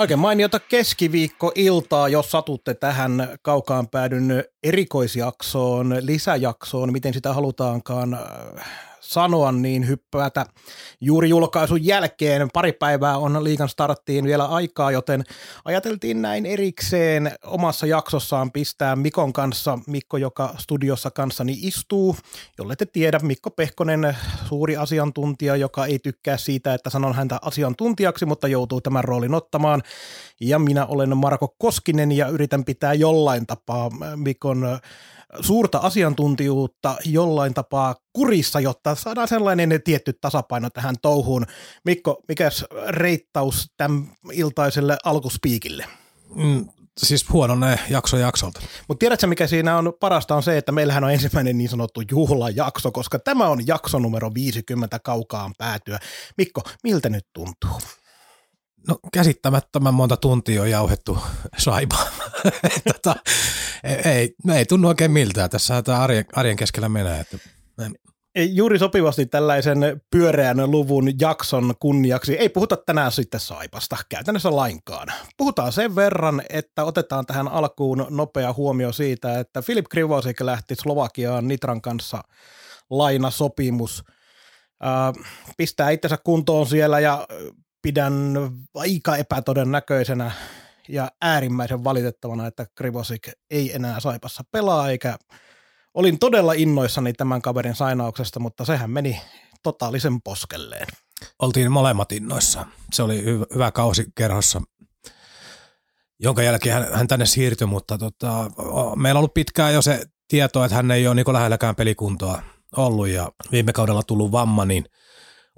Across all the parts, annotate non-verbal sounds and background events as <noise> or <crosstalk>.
Oikein mainiota keskiviikko-iltaa, jos satutte tähän kaukaan päädyn erikoisjaksoon, lisäjaksoon, miten sitä halutaankaan sanoa, niin hyppäätä juuri julkaisun jälkeen. Pari päivää on liikan starttiin vielä aikaa, joten ajateltiin näin erikseen omassa jaksossaan pistää Mikon kanssa, Mikko, joka studiossa kanssani istuu, jolle te tiedä, Mikko Pehkonen, suuri asiantuntija, joka ei tykkää siitä, että sanon häntä asiantuntijaksi, mutta joutuu tämän roolin ottamaan. Ja minä olen Marko Koskinen ja yritän pitää jollain tapaa Mikon suurta asiantuntijuutta jollain tapaa kurissa, jotta saadaan sellainen tietty tasapaino tähän touhuun. Mikko, mikäs reittaus tämän iltaiselle alkuspiikille? Mm, siis ne jakso jaksolta. Mutta tiedätkö, mikä siinä on parasta on se, että meillähän on ensimmäinen niin sanottu juhlajakso, koska tämä on jakso numero 50 kaukaan päätyä. Mikko, miltä nyt tuntuu? No käsittämättömän monta tuntia on jauhettu <laughs> saibaa. <laughs> tota, ei, ei tunnu oikein miltään. Tässä tämä arjen, arjen keskellä menee. Että, juuri sopivasti tällaisen pyöreän luvun jakson kunniaksi ei puhuta tänään sitten Saipasta käytännössä lainkaan. Puhutaan sen verran, että otetaan tähän alkuun nopea huomio siitä, että Filip Krivosik lähti Slovakiaan Nitran kanssa lainasopimus. Pistää itsensä kuntoon siellä ja pidän aika epätodennäköisenä ja äärimmäisen valitettavana, että Krivosik ei enää Saipassa pelaa, eikä olin todella innoissani tämän kaverin sainauksesta, mutta sehän meni totaalisen poskelleen. Oltiin molemmat innoissa. Se oli hyvä, hyvä kausi kerhossa, jonka jälkeen hän, hän tänne siirtyi, mutta tota, meillä on ollut pitkään jo se tieto, että hän ei ole niin lähelläkään pelikuntoa ollut ja viime kaudella tullut vamma, niin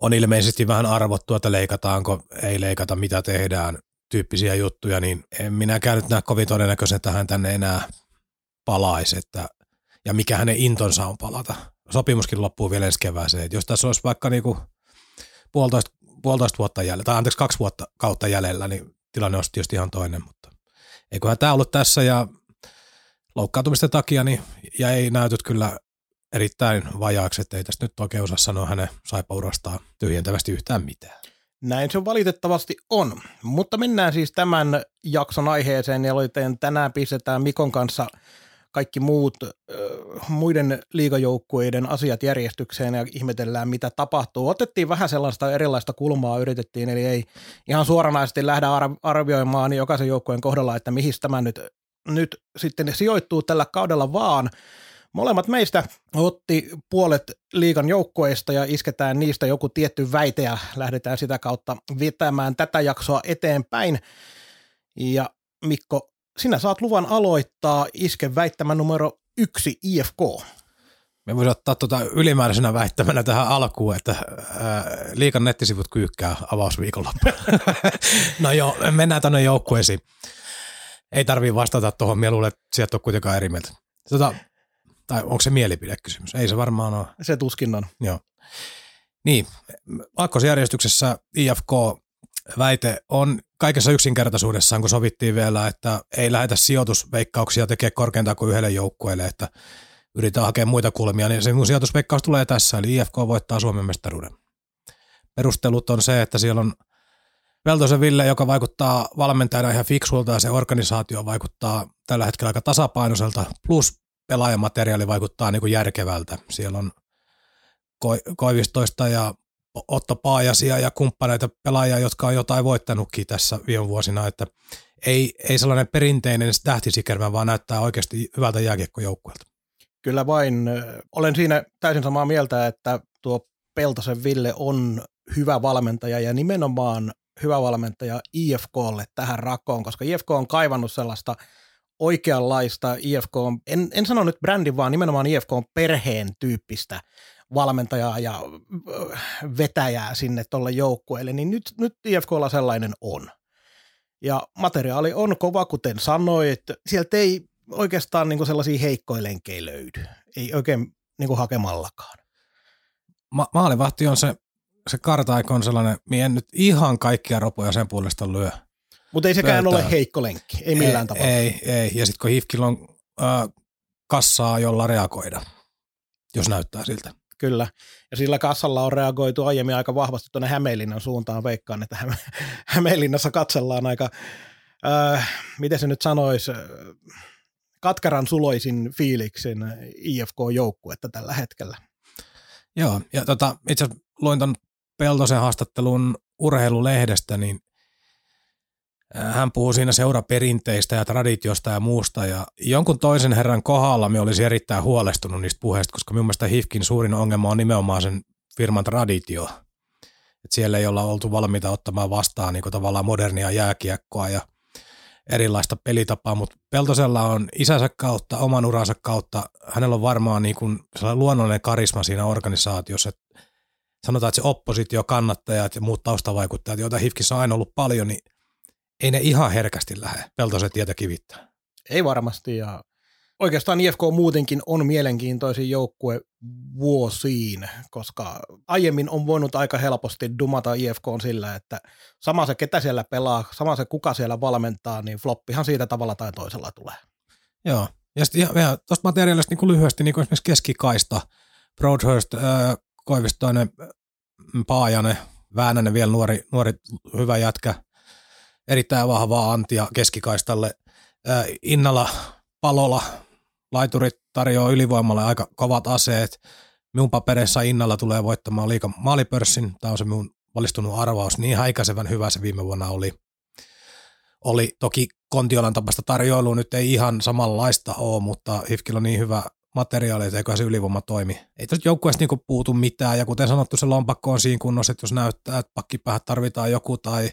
on ilmeisesti vähän arvottu, että leikataanko, ei leikata, mitä tehdään tyyppisiä juttuja, niin en minäkään nyt näe kovin todennäköisen, että hän tänne enää palaisi, että, ja mikä hänen intonsa on palata. Sopimuskin loppuu vielä ensi kevääseen. Että jos tässä olisi vaikka niinku puolitoista, puolitoista vuotta jäljellä, tai anteeksi kaksi vuotta kautta jäljellä, niin tilanne olisi tietysti ihan toinen, mutta eiköhän tämä ollut tässä ja loukkaantumisten takia niin jäi näytöt kyllä erittäin vajaaksi, että ei tästä nyt oikein osaa sanoa hänen saipaurastaan tyhjentävästi yhtään mitään. Näin se valitettavasti on, mutta mennään siis tämän jakson aiheeseen, joten tänään pistetään Mikon kanssa kaikki muut äh, muiden liigajoukkueiden asiat järjestykseen ja ihmetellään, mitä tapahtuu. Otettiin vähän sellaista erilaista kulmaa, yritettiin, eli ei ihan suoranaisesti lähdä arvioimaan jokaisen joukkueen kohdalla, että mihin tämä nyt, nyt sitten sijoittuu tällä kaudella, vaan – Molemmat meistä otti puolet liikan joukkoista ja isketään niistä joku tietty väite ja lähdetään sitä kautta vetämään tätä jaksoa eteenpäin. Ja Mikko, sinä saat luvan aloittaa iske väittämä numero yksi IFK. Me voisi ottaa tuota ylimääräisenä väittämänä tähän alkuun, että ää, liikan nettisivut kyykkää avausviikonloppu. <laughs> no joo, mennään tänne joukkueisiin. Ei tarvii vastata tuohon, minä luulen, että sieltä on kuitenkaan eri mieltä. Tota, tai onko se mielipidekysymys? Ei se varmaan ole. Se tuskin on. Joo. Niin, aakkosjärjestyksessä IFK-väite on kaikessa yksinkertaisuudessaan, kun sovittiin vielä, että ei lähetä sijoitusveikkauksia tekee korkeintaan kuin yhdelle joukkueelle, että yritetään hakea muita kulmia, niin se mun sijoitusveikkaus tulee tässä, eli IFK voittaa Suomen mestaruuden. Perustelut on se, että siellä on Veltosen Ville, joka vaikuttaa valmentajana ihan fiksulta ja se organisaatio vaikuttaa tällä hetkellä aika tasapainoiselta, plus pelaajamateriaali vaikuttaa niin kuin järkevältä. Siellä on Koivistoista ja Otto Paajasia ja kumppaneita pelaajia, jotka on jotain voittanutkin tässä viime vuosina, että ei, ei sellainen perinteinen tähtisikermä, vaan näyttää oikeasti hyvältä jääkiekkojoukkueelta. Kyllä vain. Olen siinä täysin samaa mieltä, että tuo Peltosen Ville on hyvä valmentaja ja nimenomaan hyvä valmentaja IFKlle tähän rakoon, koska IFK on kaivannut sellaista – oikeanlaista IFK, en, en sano nyt brändin, vaan nimenomaan IFK on perheen tyyppistä valmentajaa ja vetäjää sinne tuolle joukkueelle, niin nyt, nyt IFKlla sellainen on. Ja materiaali on kova, kuten sanoit. Sieltä ei oikeastaan niin sellaisia heikkoja lenkejä löydy. Ei oikein niin hakemallakaan. Ma- maalivahti on se, se kartaiko on sellainen, mien nyt ihan kaikkia ropoja sen puolesta lyö. Mutta ei sekään ole heikko lenkki, ei millään ei, tavalla. Ei, ei. Ja sitten kun Hifkillä on äh, kassaa, jolla reagoida, jos näyttää siltä. Kyllä. Ja sillä kassalla on reagoitu aiemmin aika vahvasti tuonne Hämeenlinnan suuntaan. Veikkaan, että <laughs> Hämeenlinnassa katsellaan aika, äh, miten se nyt sanoisi, katkaran suloisin fiiliksin IFK-joukkuetta tällä hetkellä. Joo, ja tota, itse luin tuon Peltosen haastattelun urheilulehdestä, niin hän puhuu siinä seuraperinteistä ja traditiosta ja muusta. Ja jonkun toisen herran kohdalla me olisi erittäin huolestunut niistä puheista, koska minun mielestä HIFKin suurin ongelma on nimenomaan sen firman traditio. Et siellä ei olla oltu valmiita ottamaan vastaan niin tavallaan modernia jääkiekkoa ja erilaista pelitapaa, mutta Peltosella on isänsä kautta, oman uransa kautta, hänellä on varmaan niin kuin luonnollinen karisma siinä organisaatiossa, että sanotaan, että se oppositio, kannattajat ja muut taustavaikuttajat, joita HIFKissä on aina ollut paljon, niin ei ne ihan herkästi lähde Peltosen tietä kivittää. Ei varmasti ja oikeastaan IFK muutenkin on mielenkiintoisin joukkue vuosiin, koska aiemmin on voinut aika helposti dumata IFK on sillä, että sama se ketä siellä pelaa, sama se kuka siellä valmentaa, niin floppihan siitä tavalla tai toisella tulee. Joo, ja sitten ihan tuosta materiaalista niin lyhyesti, niin kuin esimerkiksi keskikaista, Broadhurst, äh, Koivistoinen, Paajanen, Väänänen vielä nuori, nuori hyvä jätkä, erittäin vahvaa antia keskikaistalle. Innalla, Palola, laiturit tarjoaa ylivoimalle aika kovat aseet. Minun papereissa Innalla tulee voittamaan liika maalipörssin. Tämä on se minun valistunut arvaus. Niin häikäisevän hyvä se viime vuonna oli. Oli toki Kontiolan tapasta tarjoilua nyt ei ihan samanlaista ole, mutta Hifkillä on niin hyvä materiaali, että eiköhän se ylivoima toimi. Ei tästä joukkueesta niinku puutu mitään, ja kuten sanottu, se lompakko on siinä kunnossa, että jos näyttää, että pakkipäähän tarvitaan joku tai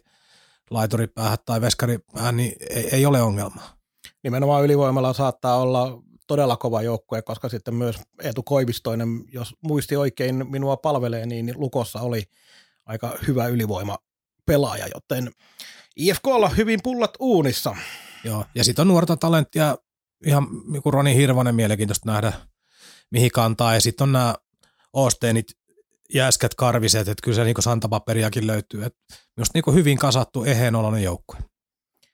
laituripäähän tai veskaripäähän, niin ei, ei ole ongelmaa. Nimenomaan ylivoimalla saattaa olla todella kova joukkue, koska sitten myös Eetu Koivistoinen, jos muisti oikein minua palvelee, niin Lukossa oli aika hyvä ylivoima pelaaja, joten IFK on hyvin pullat uunissa. Joo, ja sitten on nuorta talenttia, ihan niin kuin Roni Hirvonen mielenkiintoista nähdä, mihin kantaa, ja sitten on nämä Osteenit, jäskät karviset, että kyllä se niin santapaperiakin löytyy. Et myös niin hyvin kasattu eheenoloinen joukkue.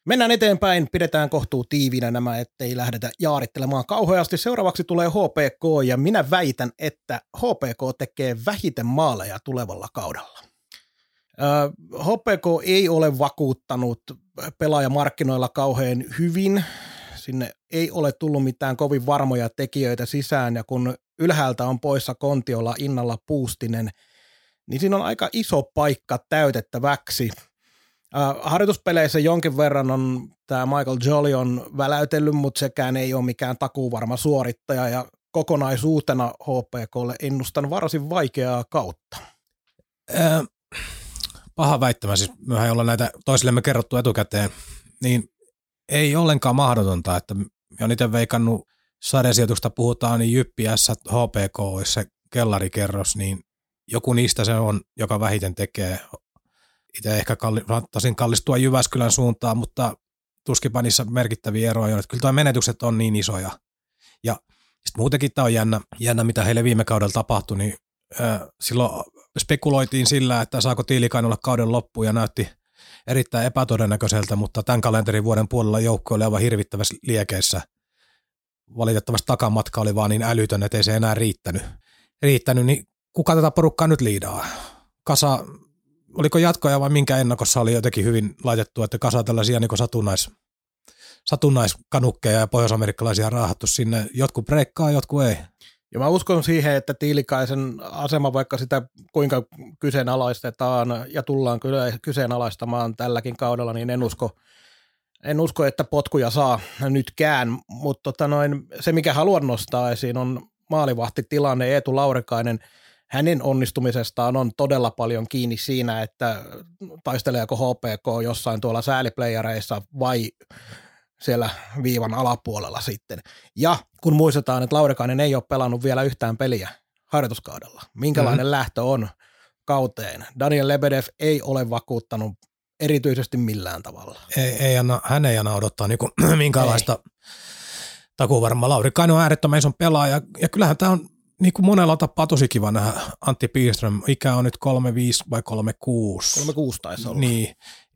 Mennään eteenpäin, pidetään kohtuu tiivinä nämä, ettei lähdetä jaarittelemaan kauheasti. Seuraavaksi tulee HPK ja minä väitän, että HPK tekee vähiten maaleja tulevalla kaudella. HPK ei ole vakuuttanut pelaajamarkkinoilla kauhean hyvin. Sinne ei ole tullut mitään kovin varmoja tekijöitä sisään ja kun ylhäältä on poissa Kontiolla Innalla Puustinen, niin siinä on aika iso paikka täytettäväksi. Harjoituspeleissä jonkin verran on tämä Michael Jolly on väläytellyt, mutta sekään ei ole mikään takuvarma suorittaja ja kokonaisuutena HPKlle ennustan varsin vaikeaa kautta. Äh, paha väittämä, siis mehän ollaan näitä toisillemme kerrottu etukäteen, niin ei ollenkaan mahdotonta, että on itse veikannut sarjasijoitusta puhutaan, niin Jyppi S, HPK olisi se kellarikerros, niin joku niistä se on, joka vähiten tekee. Itse ehkä kalli, kallistua Jyväskylän suuntaan, mutta tuskipa niissä merkittäviä eroja on. Että kyllä tuo menetykset on niin isoja. Ja sitten muutenkin tämä on jännä, jännä, mitä heille viime kaudella tapahtui, niin äh, silloin spekuloitiin sillä, että saako Tiilikainen olla kauden loppu ja näytti erittäin epätodennäköiseltä, mutta tämän kalenterin vuoden puolella joukko oli aivan hirvittävässä liekeissä – valitettavasti takamatka oli vaan niin älytön, että ei se enää riittänyt. riittänyt niin kuka tätä porukkaa nyt liidaa? Kasa, oliko jatkoja vai minkä ennakossa oli jotenkin hyvin laitettu, että kasa tällaisia niin satunnais, satunnaiskanukkeja ja pohjoisamerikkalaisia raahattu sinne. Jotkut breikkaa, jotkut ei. Ja mä uskon siihen, että Tiilikaisen asema, vaikka sitä kuinka kyseenalaistetaan ja tullaan kyllä kyseenalaistamaan tälläkin kaudella, niin en usko, en usko, että potkuja saa nytkään, mutta tota noin, se mikä haluan nostaa esiin on maalivahtitilanne Eetu Laurikainen. Hänen onnistumisestaan on todella paljon kiinni siinä, että taisteleeko HPK jossain tuolla sääliplayereissa vai siellä viivan alapuolella sitten. Ja kun muistetaan, että Laurikainen ei ole pelannut vielä yhtään peliä harjoituskaudella, minkälainen mm-hmm. lähtö on kauteen. Daniel Lebedev ei ole vakuuttanut erityisesti millään tavalla. Ei, ei anna, hän ei anna odottaa niin kuin, <clears throat> minkäänlaista takuu varmaan. Lauri Kaino on äärettömän ison pelaaja ja kyllähän tämä on niin kuin monella tapaa tosi kiva nähdä Antti Piiström. Ikä on nyt 35 vai 36. 36 taisi olla. Niin,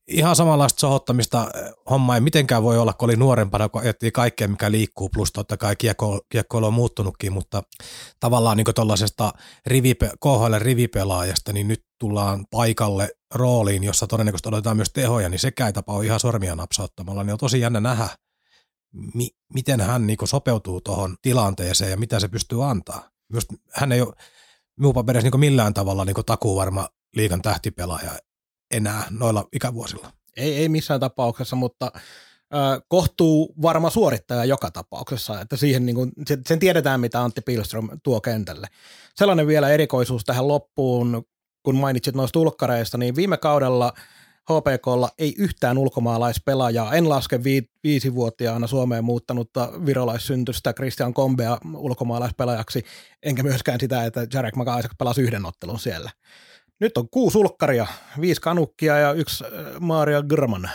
ihan samanlaista sohottamista eh, homma ei mitenkään voi olla, kun oli nuorempana, kun ajettiin kaikkea, mikä liikkuu, plus totta kai kiekko, kiekko on muuttunutkin, mutta tavallaan niin tuollaisesta rivipe, KHL rivipelaajasta, niin nyt tullaan paikalle rooliin, jossa todennäköisesti odotetaan myös tehoja, niin sekä ei tapa ihan sormia napsauttamalla, niin on tosi jännä nähdä, mi- miten hän niin sopeutuu tuohon tilanteeseen ja mitä se pystyy antaa. Myös hän ei ole minun paperissa niin millään tavalla niin takuvarma liikan tähtipelaaja enää noilla ikävuosilla. Ei, ei missään tapauksessa, mutta kohtuu varma suorittaja joka tapauksessa, että siihen niin kuin, sen tiedetään, mitä Antti Pilström tuo kentälle. Sellainen vielä erikoisuus tähän loppuun, kun mainitsit noista ulkkareista, niin viime kaudella HPKlla ei yhtään ulkomaalaispelaajaa. En laske vi- viisivuotiaana Suomeen muuttanutta virolaissyntystä Christian Kombea ulkomaalaispelaajaksi, enkä myöskään sitä, että Jarek Makaisak pelasi yhden ottelun siellä. Nyt on kuusi ulkkaria, viisi kanukkia ja yksi äh, Maria Grman,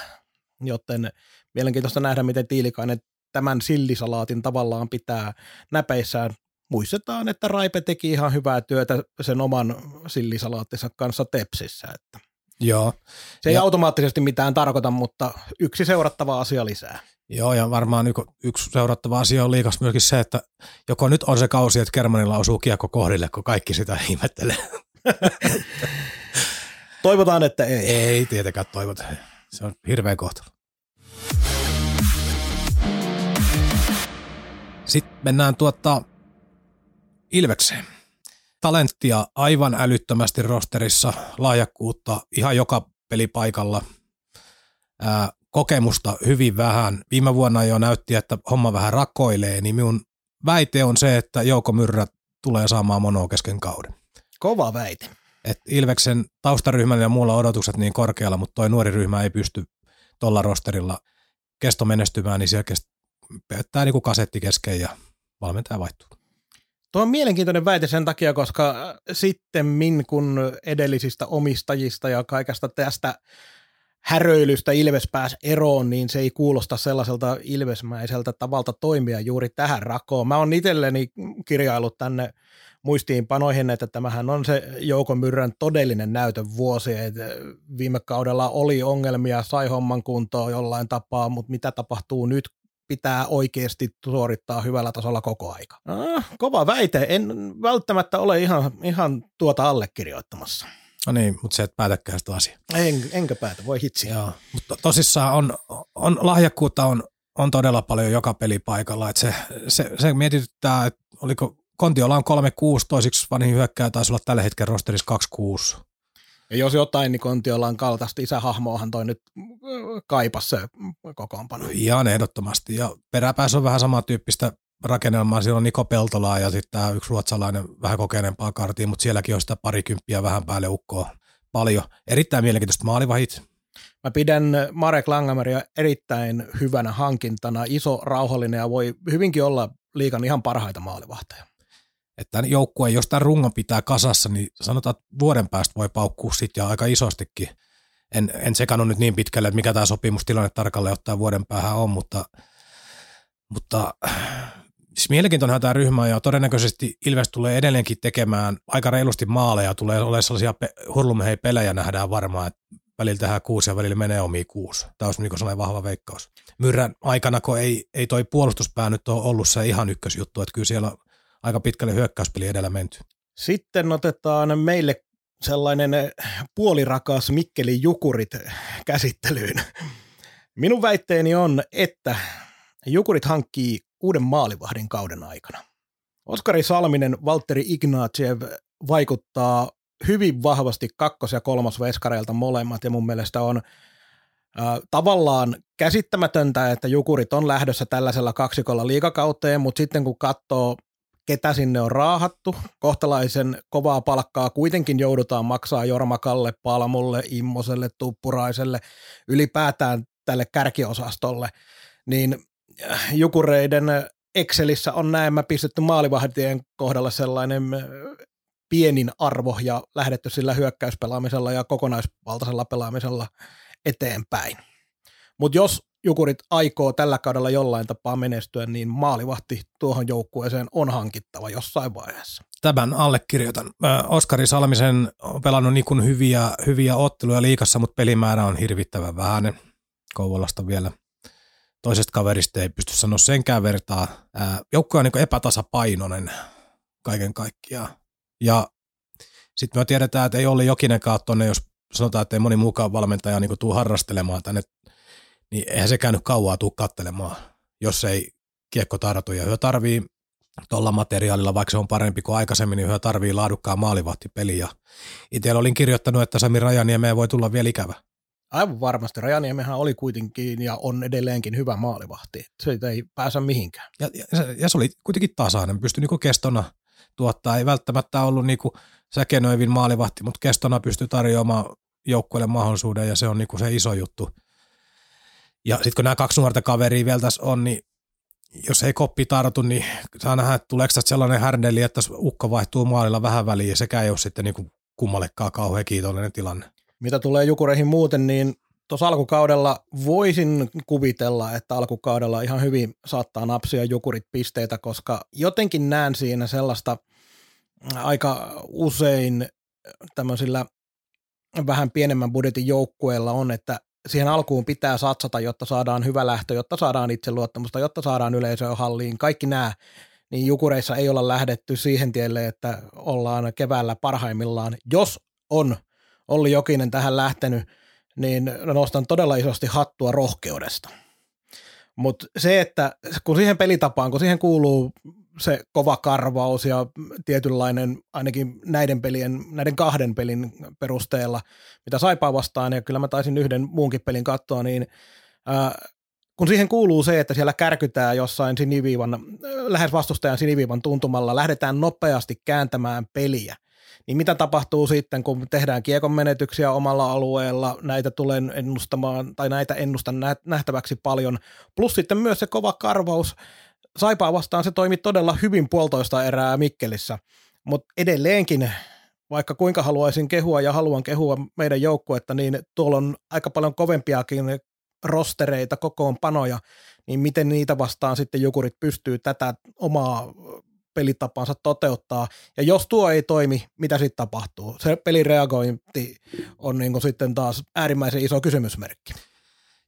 joten mielenkiintoista nähdä, miten Tiilikainen tämän sillisalaatin tavallaan pitää näpeissään. Muistetaan, että Raipe teki ihan hyvää työtä sen oman sillisalaattinsa kanssa Tepsissä. Että Joo. Se ei ja, automaattisesti mitään tarkoita, mutta yksi seurattava asia lisää. Joo, ja varmaan yksi seurattava asia on liikas myöskin se, että joko nyt on se kausi, että Kermanilla osuu kiekko kohdille, kun kaikki sitä ihmettelee. Toivotaan, että ei. Ei tietenkään toivota. Se on hirveä kohtalo. Sitten mennään tuota Ilvekseen. Talenttia aivan älyttömästi rosterissa, lahjakkuutta ihan joka pelipaikalla, ää, kokemusta hyvin vähän. Viime vuonna jo näytti, että homma vähän rakoilee, niin minun väite on se, että Jouko Myrrä tulee saamaan monoa kesken kauden. Kova väite. Et Ilveksen taustaryhmällä ja muulla odotukset niin korkealla, mutta toi nuori ryhmä ei pysty tuolla rosterilla kesto menestymään, niin siellä kest, pettää niin kasetti kesken ja valmentaja vaihtuu. Tuo on mielenkiintoinen väite sen takia, koska sitten min kun edellisistä omistajista ja kaikesta tästä häröilystä Ilves pääsi eroon, niin se ei kuulosta sellaiselta ilvesmäiseltä tavalta toimia juuri tähän rakoon. Mä oon itselleni kirjaillut tänne muistiinpanoihin, että tämähän on se Jouko Myrrän todellinen näytön vuosi. Että viime kaudella oli ongelmia, sai homman kuntoon jollain tapaa, mutta mitä tapahtuu nyt, pitää oikeasti suorittaa hyvällä tasolla koko aika. Ah, kova väite, en välttämättä ole ihan, ihan tuota allekirjoittamassa. No niin, mutta se et päätäkään sitä asiaa. En, enkä päätä, voi hitsi. Joo, mutta tosissaan on, on lahjakkuutta on, on todella paljon joka pelipaikalla. Et se, se, se mietityttää, että oliko Kontiola on 3-6, toisiksi vanhin hyökkää taisi olla tällä hetkellä rosterissa 2-6. Ja jos jotain, niin Kontiola on kaltaista isähahmoahan toi nyt kaipas se kokoonpano. Ihan ehdottomasti. Ja peräpäässä on vähän samantyyppistä rakennelmaa. Siellä on Niko Peltolaa ja sitten tämä yksi ruotsalainen vähän kokeneempaa kartiin, mutta sielläkin on sitä parikymppiä vähän päälle ukkoa paljon. Erittäin mielenkiintoista maalivahit. Mä pidän Marek Langameria erittäin hyvänä hankintana, iso, rauhallinen ja voi hyvinkin olla liikan ihan parhaita maalivahteja että joukkue, jos tämän rungon pitää kasassa, niin sanotaan, että vuoden päästä voi paukkua sitten ja aika isostikin. En, en sekannut nyt niin pitkälle, että mikä tämä sopimustilanne tarkalleen ottaa vuoden päähän on, mutta, mutta siis mielenkiintoinen tämä ryhmä ja todennäköisesti Ilves tulee edelleenkin tekemään aika reilusti maaleja, tulee olemaan sellaisia pe- hurlumhei pelejä nähdään varmaan, että välillä tehdään kuusi ja välillä menee omiin kuusi. Tämä olisi niin sellainen vahva veikkaus. Myrrän aikana, kun ei, ei toi puolustuspää nyt ole ollut se ihan ykkösjuttu, että kyllä siellä aika pitkälle hyökkäyspeli edellä menty. Sitten otetaan meille sellainen puolirakas Mikkeli Jukurit käsittelyyn. Minun väitteeni on, että Jukurit hankkii uuden maalivahdin kauden aikana. Oskari Salminen, Valtteri Ignatiev vaikuttaa hyvin vahvasti kakkos- ja kolmas veskareilta molemmat ja mun mielestä on tavallaan käsittämätöntä, että Jukurit on lähdössä tällaisella kaksikolla liikakauteen, mutta sitten kun katsoo ketä sinne on raahattu. Kohtalaisen kovaa palkkaa kuitenkin joudutaan maksaa Jormakalle, Palmulle, Immoselle, Tuppuraiselle, ylipäätään tälle kärkiosastolle. Niin äh, Jukureiden Excelissä on näemmä pistetty maalivahdien kohdalla sellainen äh, pienin arvo ja lähdetty sillä hyökkäyspelaamisella ja kokonaisvaltaisella pelaamisella eteenpäin. Mutta jos Jukurit aikoo tällä kaudella jollain tapaa menestyä, niin maalivahti tuohon joukkueeseen on hankittava jossain vaiheessa. Tämän allekirjoitan. Oskari Salmisen on pelannut niin hyviä, hyviä otteluja liikassa, mutta pelimäärä on hirvittävän vähäinen. Kouvolasta vielä toisesta kaverista ei pysty sanoa senkään vertaa. Joukkue on niin epätasapainoinen kaiken kaikkiaan. Ja sitten me tiedetään, että ei ole Jokinenkaan tuonne, jos sanotaan, että ei moni mukaan valmentaja niin tuu harrastelemaan tänne, niin eihän se käynyt kauaa tuu kattelemaan, jos ei kiekko tartu. Ja hyö tarvii tuolla materiaalilla, vaikka se on parempi kuin aikaisemmin, niin hyö tarvii laadukkaan maalivahtipeli. Ja itse olin kirjoittanut, että Sami Rajaniemeen voi tulla vielä ikävä. Aivan varmasti. Rajaniemehän oli kuitenkin ja on edelleenkin hyvä maalivahti. Se ei pääse mihinkään. Ja, ja, se, ja se oli kuitenkin tasainen, pystyi niinku kestona tuottaa. Ei välttämättä ollut niinku säkenöivin maalivahti, mutta kestona pystyy tarjoamaan joukkueelle mahdollisuuden ja se on niinku se iso juttu. Ja sitten kun nämä kaksi nuorta kaveria vielä tässä on, niin jos ei koppi tartu, niin saa nähdä, että tuleeko tästä sellainen härdeli, että ukko vaihtuu maalilla vähän väliin ja sekä ei ole sitten niinku kummallekaan kauhean kiitollinen tilanne. Mitä tulee Jukureihin muuten, niin tuossa alkukaudella voisin kuvitella, että alkukaudella ihan hyvin saattaa napsia Jukurit pisteitä, koska jotenkin näen siinä sellaista aika usein tämmöisillä vähän pienemmän budjetin joukkueella on, että siihen alkuun pitää satsata, jotta saadaan hyvä lähtö, jotta saadaan itseluottamusta, jotta saadaan yleisöä halliin. Kaikki nämä, niin Jukureissa ei olla lähdetty siihen tielle, että ollaan keväällä parhaimmillaan. Jos on Olli Jokinen tähän lähtenyt, niin nostan todella isosti hattua rohkeudesta. Mutta se, että kun siihen pelitapaan, kun siihen kuuluu se kova karvaus ja tietynlainen ainakin näiden pelien, näiden kahden pelin perusteella, mitä Saipaa vastaan, ja kyllä mä taisin yhden muunkin pelin katsoa, niin ää, kun siihen kuuluu se, että siellä kärkytään jossain siniviivan, lähes vastustajan siniviivan tuntumalla, lähdetään nopeasti kääntämään peliä, niin mitä tapahtuu sitten, kun tehdään kiekon menetyksiä omalla alueella, näitä tulen ennustamaan, tai näitä ennustan nähtäväksi paljon, plus sitten myös se kova karvaus, Saipaa vastaan se toimi todella hyvin puolitoista erää Mikkelissä, mutta edelleenkin, vaikka kuinka haluaisin kehua ja haluan kehua meidän joukkuetta, niin tuolla on aika paljon kovempiakin rostereita, kokoonpanoja, niin miten niitä vastaan sitten Jukurit pystyy tätä omaa pelitapansa toteuttaa. Ja jos tuo ei toimi, mitä sitten tapahtuu? Se pelin reagointi on niin sitten taas äärimmäisen iso kysymysmerkki.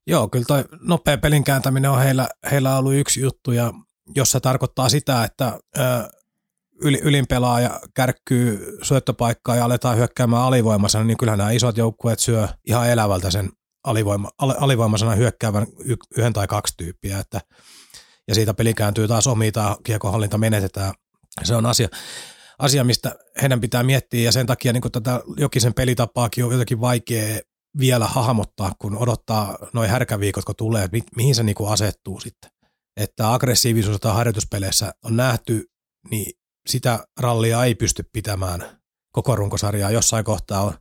Joo, kyllä toi nopea pelin kääntäminen on heillä, heillä ollut yksi juttu, ja jos se tarkoittaa sitä, että ö, yli, ylinpelaaja kärkkyy syöttöpaikkaa ja aletaan hyökkäämään alivoimasena, niin kyllähän nämä isot joukkueet syö ihan elävältä sen alivoima, alivoimasena hyökkäävän yhden tai kaksi tyyppiä, että ja siitä peli kääntyy taas omiin tai kiekohallinta menetetään. Se on asia, asia, mistä heidän pitää miettiä ja sen takia niin tätä jokisen pelitapaakin on jotenkin vaikea vielä hahmottaa, kun odottaa noin härkäviikot, kun tulee, että mi- mihin se niin asettuu sitten. Että aggressiivisuus, jota harjoituspeleissä on nähty, niin sitä rallia ei pysty pitämään koko runkosarjaa. Jossain kohtaa on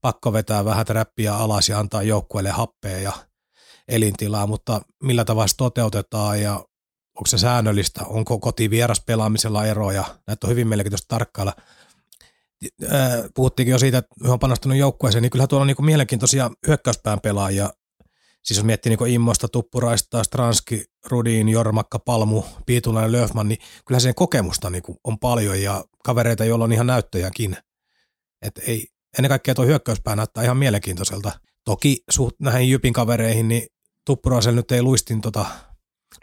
pakko vetää vähän räppiä alas ja antaa joukkueelle happea ja elintilaa, mutta millä tavalla se toteutetaan ja onko se säännöllistä, onko koti vieras pelaamisella eroja, näitä on hyvin mielenkiintoista tarkkailla. Puhuttiinkin jo siitä, että on panostanut joukkueeseen, niin kyllähän tuolla on niin mielenkiintoisia hyökkäyspään pelaajia. Siis jos miettii niin Immosta, Tuppuraista, Stranski, Rudin, Jormakka, Palmu, Piitulainen, Löfman, niin kyllähän sen kokemusta niin on paljon ja kavereita, joilla on ihan näyttöjäkin. Et ei, ennen kaikkea tuo hyökkäyspää näyttää ihan mielenkiintoiselta. Toki suht näihin Jypin kavereihin, niin Tuppuraisella nyt ei luistin tota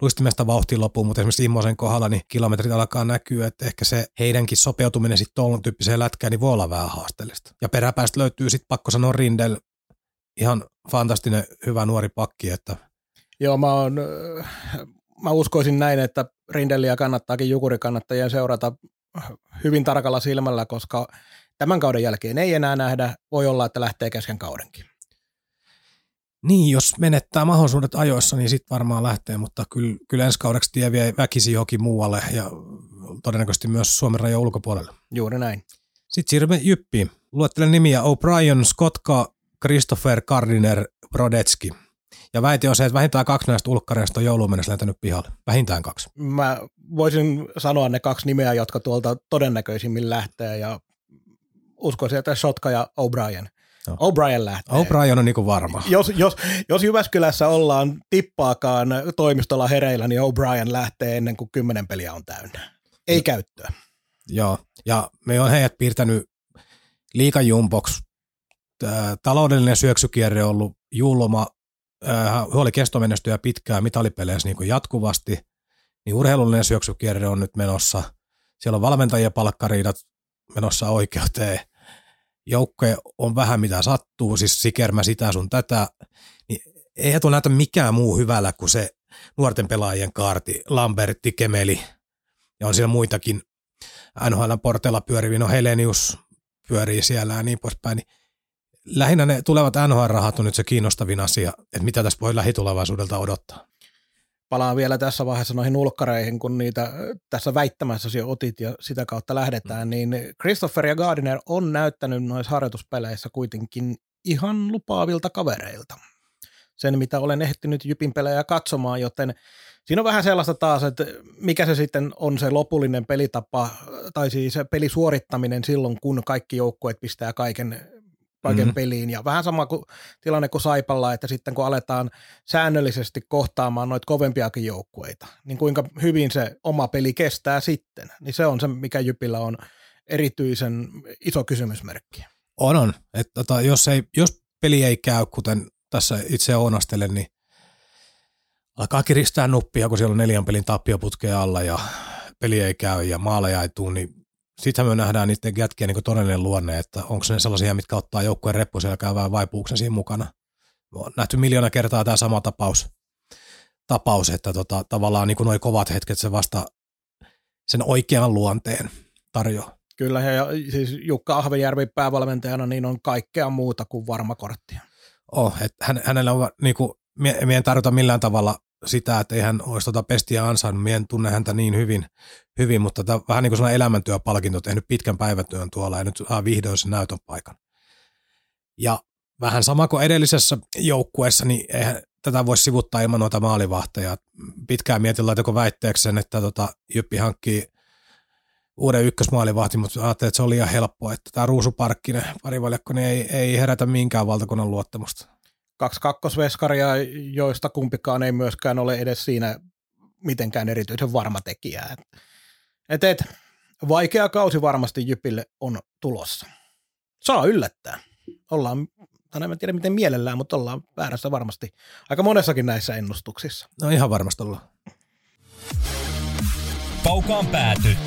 luistimesta vauhtiin loppuun, mutta esimerkiksi Immosen kohdalla niin kilometrit alkaa näkyä, että ehkä se heidänkin sopeutuminen sitten tuolla tyyppiseen lätkään niin voi olla vähän haasteellista. Ja peräpäästä löytyy sitten pakko sanoa Rindel, ihan fantastinen hyvä nuori pakki, että Joo, mä, on, mä uskoisin näin, että Rindelliä kannattaakin Jukuri-kannattajien seurata hyvin tarkalla silmällä, koska tämän kauden jälkeen ei enää nähdä. Voi olla, että lähtee kesken kaudenkin. Niin, jos menettää mahdollisuudet ajoissa, niin sitten varmaan lähtee, mutta kyllä, kyllä ensi kaudeksi tie vie väkisi johonkin muualle ja todennäköisesti myös Suomen rajan ulkopuolelle. Juuri näin. Sitten siirrymme Jyppiin. Luettelen nimiä O'Brien, Skotka, Christopher Gardiner, Brodetski. Ja väite on se, että vähintään kaksi näistä ulkkareista on jouluun mennessä lentänyt pihalle. Vähintään kaksi. Mä voisin sanoa ne kaksi nimeä, jotka tuolta todennäköisimmin lähtee ja uskoisin, että Shotka ja O'Brien. No. O'Brien lähtee. O'Brien on niinku varma. Jos, jos, jos Jyväskylässä ollaan tippaakaan toimistolla hereillä, niin O'Brien lähtee ennen kuin kymmenen peliä on täynnä. Ei no. käyttöä. Joo, ja me on heidät piirtänyt liikajumboksi. Taloudellinen syöksykierre on ollut julma. Hän oli kestomenestyjä pitkään mitalipeleissä niin kuin jatkuvasti. Niin urheilullinen syöksykierre on nyt menossa. Siellä on valmentajien palkkariidat menossa oikeuteen. Joukkue on vähän mitä sattuu, siis sikermä sitä sun tätä. Niin ei tule näytä mikään muu hyvällä kuin se nuorten pelaajien kaarti, Lambertti, Kemeli, ja on siellä muitakin NHL-porteilla pyöriviä, no Helenius pyörii siellä ja niin poispäin, niin lähinnä ne tulevat NHL-rahat on nyt se kiinnostavin asia, että mitä tässä voi lähitulevaisuudelta odottaa. Palaan vielä tässä vaiheessa noihin ulkkareihin, kun niitä tässä väittämässä jo otit ja sitä kautta lähdetään, mm. niin Christopher ja Gardiner on näyttänyt noissa harjoituspeleissä kuitenkin ihan lupaavilta kavereilta. Sen, mitä olen ehtinyt Jypin pelejä katsomaan, joten Siinä on vähän sellaista taas, että mikä se sitten on se lopullinen pelitapa, tai siis pelisuorittaminen silloin, kun kaikki joukkueet pistää kaiken, kaiken mm-hmm. peliin. Ja vähän sama kuin tilanne kuin Saipalla, että sitten kun aletaan säännöllisesti kohtaamaan noita kovempiakin joukkueita, niin kuinka hyvin se oma peli kestää sitten. Niin se on se, mikä Jypillä on erityisen iso kysymysmerkki. On, on. Että tota, jos, ei, jos peli ei käy, kuten tässä itse oonastelen, niin alkaa kiristää nuppia, kun siellä on neljän pelin tappioputkeen alla ja peli ei käy ja maaleja ei tule, niin sittenhän me nähdään niiden jätkien niin todellinen luonne, että onko ne sellaisia, mitkä ottaa joukkueen reppuselkään vai vaipuuksen siinä mukana. On nähty miljoona kertaa tämä sama tapaus, tapaus että tota, tavallaan niin noin kovat hetket se vasta sen oikean luonteen tarjoaa. Kyllä, ja siis Jukka Ahvenjärvi päävalmentajana niin on kaikkea muuta kuin varma korttia. Oh, hän, hänellä on, niin kuin, mie, mie en tarjota millään tavalla sitä, että ei hän olisi tuota pestiä ansainnut. Mie en tunne häntä niin hyvin, hyvin mutta tämä vähän niin kuin sellainen elämäntyöpalkinto, tehnyt pitkän päivätyön tuolla ja nyt saa vihdoin sen näytön paikan. Ja vähän sama kuin edellisessä joukkueessa, niin eihän tätä voisi sivuttaa ilman noita maalivahteja. Pitkään mietin, laitako väitteeksi sen, että tota, Jyppi hankkii uuden ykkösmaalivahti, mutta ajattelin, että se oli liian helppoa, että tämä Ruusuparkkinen parivaljakko niin ei, ei herätä minkään valtakunnan luottamusta kaksi kakkosveskaria, joista kumpikaan ei myöskään ole edes siinä mitenkään erityisen varma tekijä. Et, et, vaikea kausi varmasti Jypille on tulossa. Saa yllättää. Ollaan, tai en tiedä miten mielellään, mutta ollaan väärässä varmasti aika monessakin näissä ennustuksissa. No ihan varmasti ollaan. Kaukaan pääty.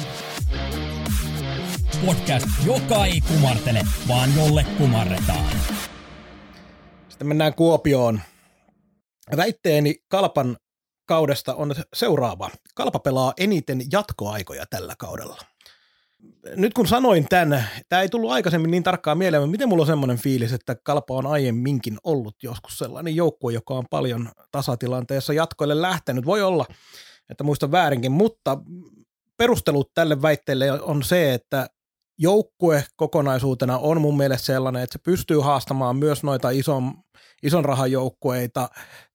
Podcast, joka ei kumartele, vaan jolle kumarretaan. Sitten mennään Kuopioon. Väitteeni Kalpan kaudesta on seuraava. Kalpa pelaa eniten jatkoaikoja tällä kaudella. Nyt kun sanoin tämän, tämä ei tullut aikaisemmin niin tarkkaan mieleen, mutta miten mulla on semmoinen fiilis, että Kalpa on aiemminkin ollut joskus sellainen joukkue, joka on paljon tasatilanteessa jatkoille lähtenyt. Voi olla, että muistan väärinkin, mutta perustelut tälle väitteelle on se, että joukkue kokonaisuutena on mun mielestä sellainen, että se pystyy haastamaan myös noita ison, ison rahan joukkueita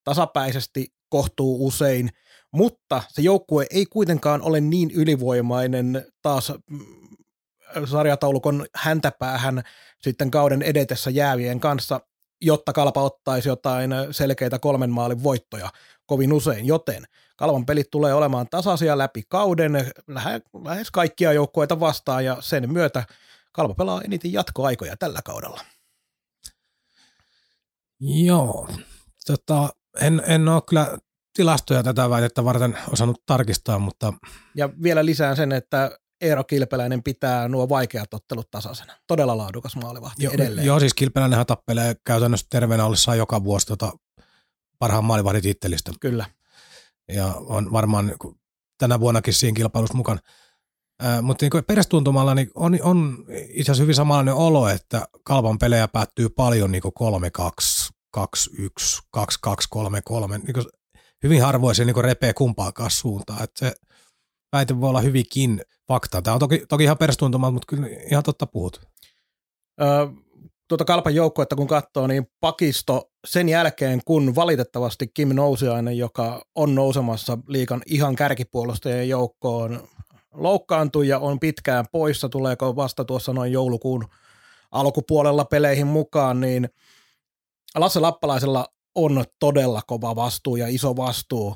tasapäisesti kohtuu usein, mutta se joukkue ei kuitenkaan ole niin ylivoimainen taas mm, sarjataulukon häntäpäähän sitten kauden edetessä jäävien kanssa, jotta Kalpa ottaisi jotain selkeitä kolmen maalin voittoja kovin usein, joten Kalvan pelit tulee olemaan tasaisia läpi kauden, lähes kaikkia joukkueita vastaan ja sen myötä Kalpa pelaa eniten jatkoaikoja tällä kaudella. Joo, tota, en, en ole kyllä tilastoja tätä väitettä varten osannut tarkistaa, mutta... Ja vielä lisään sen, että Eero Kilpeläinen pitää nuo vaikeat ottelut tasaisena. Todella laadukas maalivahti jo, edelleen. Joo, siis Kilpeläinenhän tappelee käytännössä terveenä ollessaan joka vuosi tota parhaan maalivahdin tittelistä. Kyllä. Ja on varmaan niin tänä vuonnakin siinä kilpailussa mukana. Ää, mutta niin perästuntumalla niin on, on itse asiassa hyvin samanlainen olo, että kalpan pelejä päättyy paljon niin 3-2, 2-1, 2-2, 3-3. Niin hyvin harvoin se niin repee kumpaakaan suuntaan. Että se väite voi olla hyvinkin fakta. Tämä on toki, toki ihan perästuntumalla, mutta kyllä ihan totta puhut. Öö, tuota Kalpan joukkuetta kun katsoo, niin pakisto sen jälkeen, kun valitettavasti Kim Nousiainen, joka on nousemassa liikan ihan kärkipuolustajien joukkoon, loukkaantui ja on pitkään poissa, tuleeko vasta tuossa noin joulukuun alkupuolella peleihin mukaan, niin Lasse Lappalaisella on todella kova vastuu ja iso vastuu.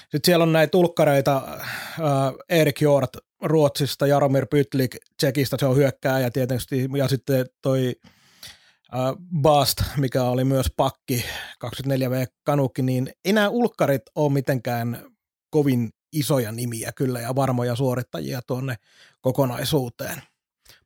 Sitten siellä on näitä tulkkareita, äh, Erik Jort Ruotsista, Jaromir Pytlik Tsekistä, se on hyökkääjä tietysti, ja sitten toi Bast, mikä oli myös pakki 24V Kanukki, niin ei nämä ulkkarit ole mitenkään kovin isoja nimiä kyllä ja varmoja suorittajia tuonne kokonaisuuteen.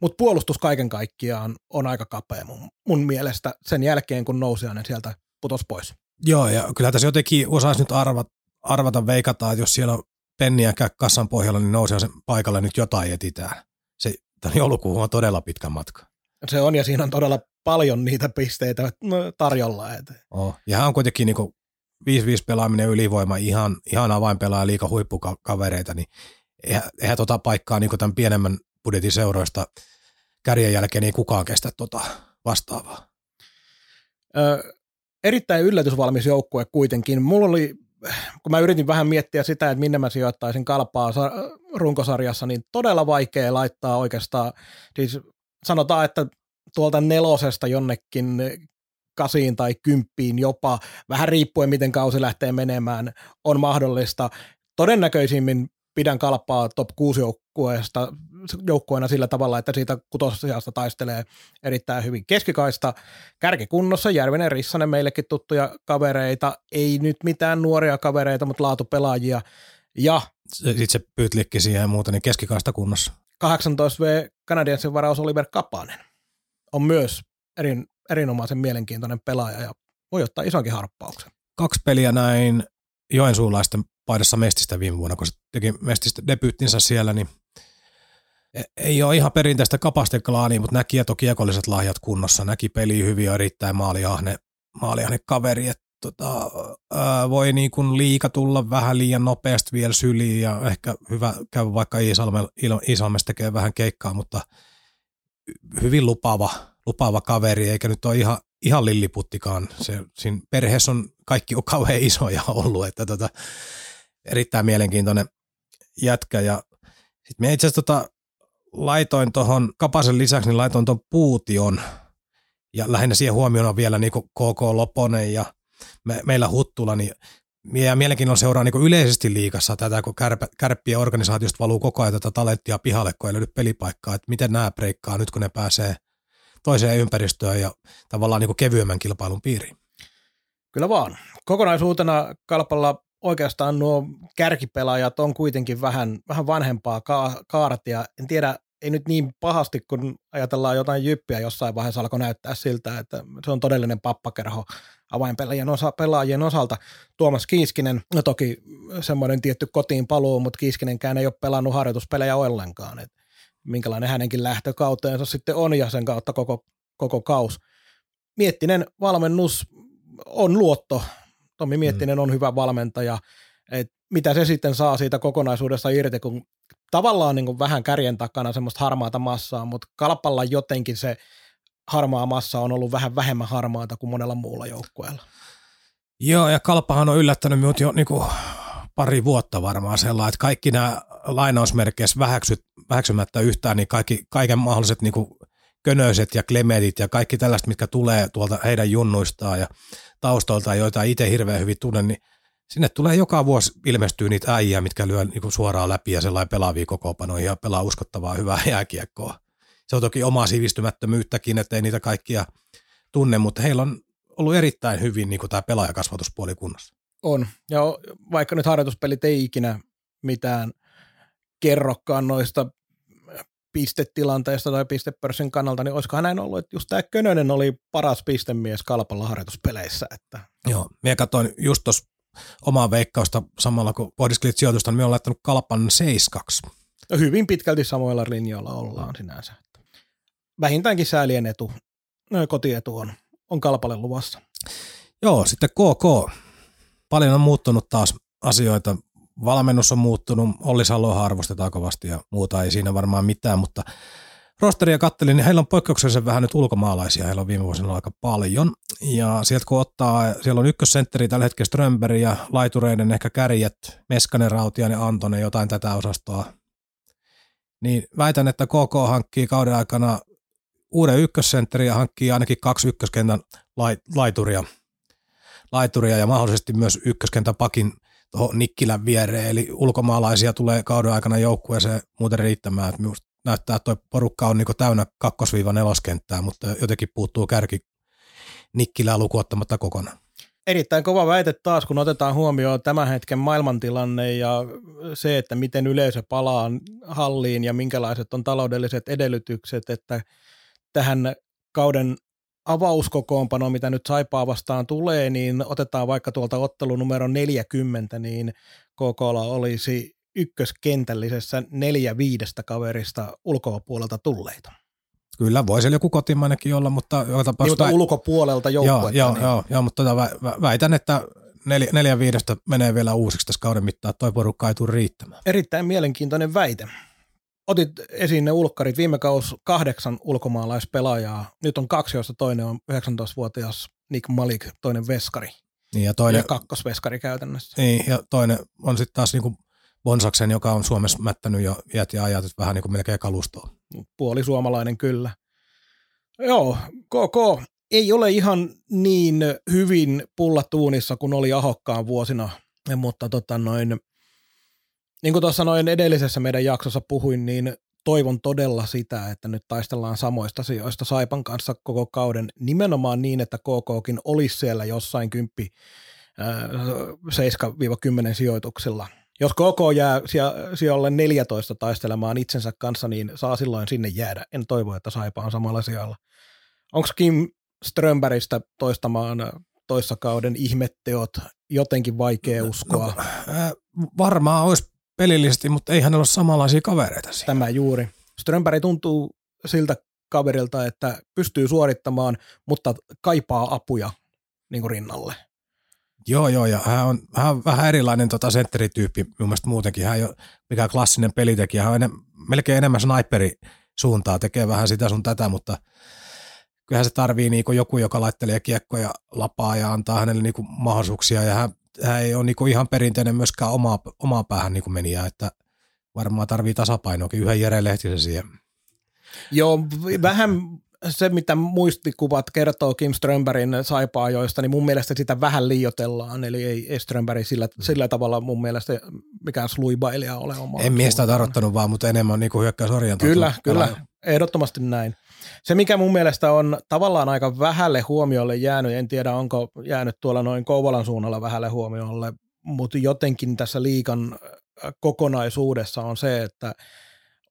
Mutta puolustus kaiken kaikkiaan on aika kapea mun, mun mielestä sen jälkeen, kun Nousiainen sieltä putos pois. Joo, ja kyllä tässä jotenkin osaisi nyt arvata, arvata veikata, että jos siellä on penniä kassan pohjalla, niin nousee sen paikalle nyt jotain etitään. Se joulukuun on todella pitkä matka. Se on, ja siinä on todella paljon niitä pisteitä tarjolla. Et. Oh, ja hän on kuitenkin niin 5-5 pelaaminen ylivoima, ihan, ihan avainpelaaja liika huippukavereita, niin eihän, eihän tota paikkaa niin tämän pienemmän budjetin seuroista kärjen jälkeen ei kukaan kestä tota vastaavaa. Ö, erittäin yllätysvalmis joukkue kuitenkin. Mulla oli, kun mä yritin vähän miettiä sitä, että minne mä sijoittaisin kalpaa runkosarjassa, niin todella vaikea laittaa oikeastaan, siis sanotaan, että tuolta nelosesta jonnekin kasiin tai kymppiin jopa, vähän riippuen miten kausi lähtee menemään, on mahdollista. Todennäköisimmin pidän kalppaa top 6 joukkueesta, joukkueena sillä tavalla, että siitä kutosijasta taistelee erittäin hyvin keskikaista. Kärkikunnossa Järvinen Rissanen meillekin tuttuja kavereita, ei nyt mitään nuoria kavereita, mutta laatupelaajia. Ja sitten se pyytlikki siihen ja muuta, niin keskikaista kunnossa. 18V Canadiensin varaus Oliver Kapanen on myös erin, erinomaisen mielenkiintoinen pelaaja ja voi ottaa isonkin harppauksen. Kaksi peliä näin joensuulaisten paidassa Mestistä viime vuonna, kun se teki Mestistä debyyttinsä siellä, niin e, ei ole ihan perinteistä kapasteklaania, mutta näki että kiekolliset lahjat kunnossa, näki peli hyvin ja erittäin maaliahne, maaliahne kaveri, että tota, ää, voi niin kuin liika tulla vähän liian nopeasti vielä syliin ja ehkä hyvä käydä vaikka Iisalmessa tekee vähän keikkaa, mutta hyvin lupaava, lupaava kaveri, eikä nyt ole ihan, ihan lilliputtikaan. Se, siinä perheessä on kaikki on kauhean isoja ollut, että tota, erittäin mielenkiintoinen jätkä. Ja sitten me itse asiassa tota, laitoin tuohon Kapasen lisäksi, niin laitoin tuon Puution ja lähinnä siihen huomioon on vielä niin KK Loponen ja me, meillä Huttula, niin ja mielenkiinnolla seuraa niin yleisesti liikassa tätä, kun kärpä, kärppien organisaatiosta valuu koko ajan tätä talenttia pihalle, kun ei löydy pelipaikkaa, että miten nämä breikkaa nyt, kun ne pääsee toiseen ympäristöön ja tavallaan niin kevyemmän kilpailun piiriin. Kyllä vaan. Kokonaisuutena kalpalla oikeastaan nuo kärkipelaajat on kuitenkin vähän, vähän vanhempaa ka- kaartia. En tiedä, ei nyt niin pahasti, kun ajatellaan jotain jyppiä jossain vaiheessa alkoi näyttää siltä, että se on todellinen pappakerho avainpelaajien osa, pelaajien osalta. Tuomas Kiiskinen, no toki semmoinen tietty kotiin paluu, mutta Kiiskinenkään ei ole pelannut harjoituspelejä ollenkaan. Et minkälainen hänenkin lähtökauteensa sitten on ja sen kautta koko, koko kaus. Miettinen valmennus on luotto. Tommi Miettinen mm. on hyvä valmentaja. Et mitä se sitten saa siitä kokonaisuudesta irti, kun tavallaan niin kuin vähän kärjen takana semmoista harmaata massaa, mutta kalpalla jotenkin se harmaa massa on ollut vähän vähemmän harmaata kuin monella muulla joukkueella. Joo, ja kalpahan on yllättänyt minut jo niin kuin pari vuotta varmaan sellainen, että kaikki nämä lainausmerkeissä vähäksy, vähäksymättä yhtään, niin kaikki, kaiken mahdolliset niin kuin könöiset ja klemetit ja kaikki tällaiset, mitkä tulee tuolta heidän junnuistaan ja taustalta, joita itse hirveän hyvin tunnen, niin sinne tulee joka vuosi ilmestyy niitä äijä, mitkä lyö niin kuin suoraan läpi ja sellainen pelaavia kokoopanoja ja pelaa uskottavaa hyvää <laughs> jääkiekkoa. Se on toki omaa sivistymättömyyttäkin, että ei niitä kaikkia tunne, mutta heillä on ollut erittäin hyvin niin tämä pelaajakasvatuspuoli kunnossa. On, ja vaikka nyt harjoituspelit ei ikinä mitään kerrokaan noista pistetilanteesta tai pistepörssin kannalta, niin olisikohan näin ollut, että just tämä Könönen oli paras pistemies kalpalla harjoituspeleissä. Että. Joo, minä katsoin just tuossa omaa veikkausta samalla kun pohdiskelit sijoitusta, niin minä olen laittanut kalpan 7 no hyvin pitkälti samoilla linjoilla ollaan sinänsä. Vähintäänkin säälien etu, no, kotietu on, on kalpalle luvassa. Joo, sitten KK. Paljon on muuttunut taas asioita. Valmennus on muuttunut, Olli Saloa arvostetaan kovasti ja muuta ei siinä varmaan mitään, mutta rosteria kattelin, niin heillä on poikkeuksellisen vähän nyt ulkomaalaisia, heillä on viime vuosina aika paljon. Ja sieltä kun ottaa, siellä on ykkössentteri tällä hetkellä Strömberg ja laitureiden ehkä kärjet, Meskanen, Rautian ja Antonen, jotain tätä osastoa. Niin väitän, että KK hankkii kauden aikana uuden ykkössentterin ja hankkii ainakin kaksi ykköskentän laituria, laituria ja mahdollisesti myös ykköskentän pakin tuohon Nikkilän viereen, eli ulkomaalaisia tulee kauden aikana joukkueeseen muuten riittämään, että näyttää, että tuo porukka on niin täynnä kakkos-neloskenttää, mutta jotenkin puuttuu kärki Nikkilää lukuottamatta kokonaan. Erittäin kova väite taas, kun otetaan huomioon tämän hetken maailmantilanne ja se, että miten yleisö palaa halliin ja minkälaiset on taloudelliset edellytykset, että tähän kauden avauskokoonpano, mitä nyt Saipaa vastaan tulee, niin otetaan vaikka tuolta ottelu numero 40, niin KKlla olisi ykköskentällisessä neljä viidestä kaverista ulkopuolelta tulleita. Kyllä, voi siellä joku kotimainenkin olla, mutta. Niin, ulkopuolelta joukkuetta. Joo, niin. joo, joo, mutta tota, väitän, että neljä, neljä viidestä menee vielä uusiksi tässä kauden mittaan, toi porukka ei tule riittämään. Erittäin mielenkiintoinen väite. Otit esiin ne ulkkarit. Viime kaus kahdeksan ulkomaalaispelaajaa. Nyt on kaksi, joista toinen on 19-vuotias Nick Malik, toinen veskari. Niin ja toinen, ja kakkosveskari käytännössä. Niin, ja toinen on sitten taas niinku Bonsaksen, joka on Suomessa mättänyt jo iät ja ajat, vähän niin kuin melkein kalustoa. Puoli suomalainen kyllä. Joo, KK ei ole ihan niin hyvin pullatuunissa kuin oli Ahokkaan vuosina, mutta tota noin, niin kuin tuossa noin edellisessä meidän jaksossa puhuin, niin toivon todella sitä, että nyt taistellaan samoista asioista Saipan kanssa koko kauden, nimenomaan niin, että KKkin olisi siellä jossain 10 7-10 sijoituksilla – jos KK jää sijalle 14 taistelemaan itsensä kanssa, niin saa silloin sinne jäädä. En toivo, että Saipa on samalla sijalla. Onko Kim Strömbergistä toistamaan toissakauden ihmetteot jotenkin vaikea no, uskoa? No, äh, varmaan olisi pelillisesti, mutta ei hänellä ole samanlaisia kavereita siinä. Tämä juuri. Strömberg tuntuu siltä kaverilta, että pystyy suorittamaan, mutta kaipaa apuja niin kuin rinnalle. Joo, joo, ja hän on, hän on vähän erilainen tota sentterityyppi mun mielestä muutenkin. Hän ei ole mikään klassinen pelitekijä, hän on enem, melkein enemmän sniperi suuntaa, tekee vähän sitä sun tätä, mutta kyllähän se tarvii niinku joku, joka laittelee kiekkoja lapaa ja antaa hänelle niinku mahdollisuuksia, ja hän, hän ei ole niinku ihan perinteinen myöskään omaa, omaa päähän niinku meniä, että varmaan tarvii tasapainoakin yhden Jere Lehtisen siihen. Joo, vähän se, mitä muistikuvat kertoo Kim Strömbergin saipaajoista, niin mun mielestä sitä vähän liiotellaan, eli ei, ei Strömberg sillä, sillä tavalla mun mielestä mikään sluibailija ole oma. En miestä tarottanut vaan, mutta enemmän niin hyökkäysorientoitunut. Kyllä, kyllä, ehdottomasti näin. Se, mikä mun mielestä on tavallaan aika vähälle huomiolle jäänyt, en tiedä onko jäänyt tuolla noin Kouvolan suunnalla vähälle huomiolle, mutta jotenkin tässä liikan kokonaisuudessa on se, että –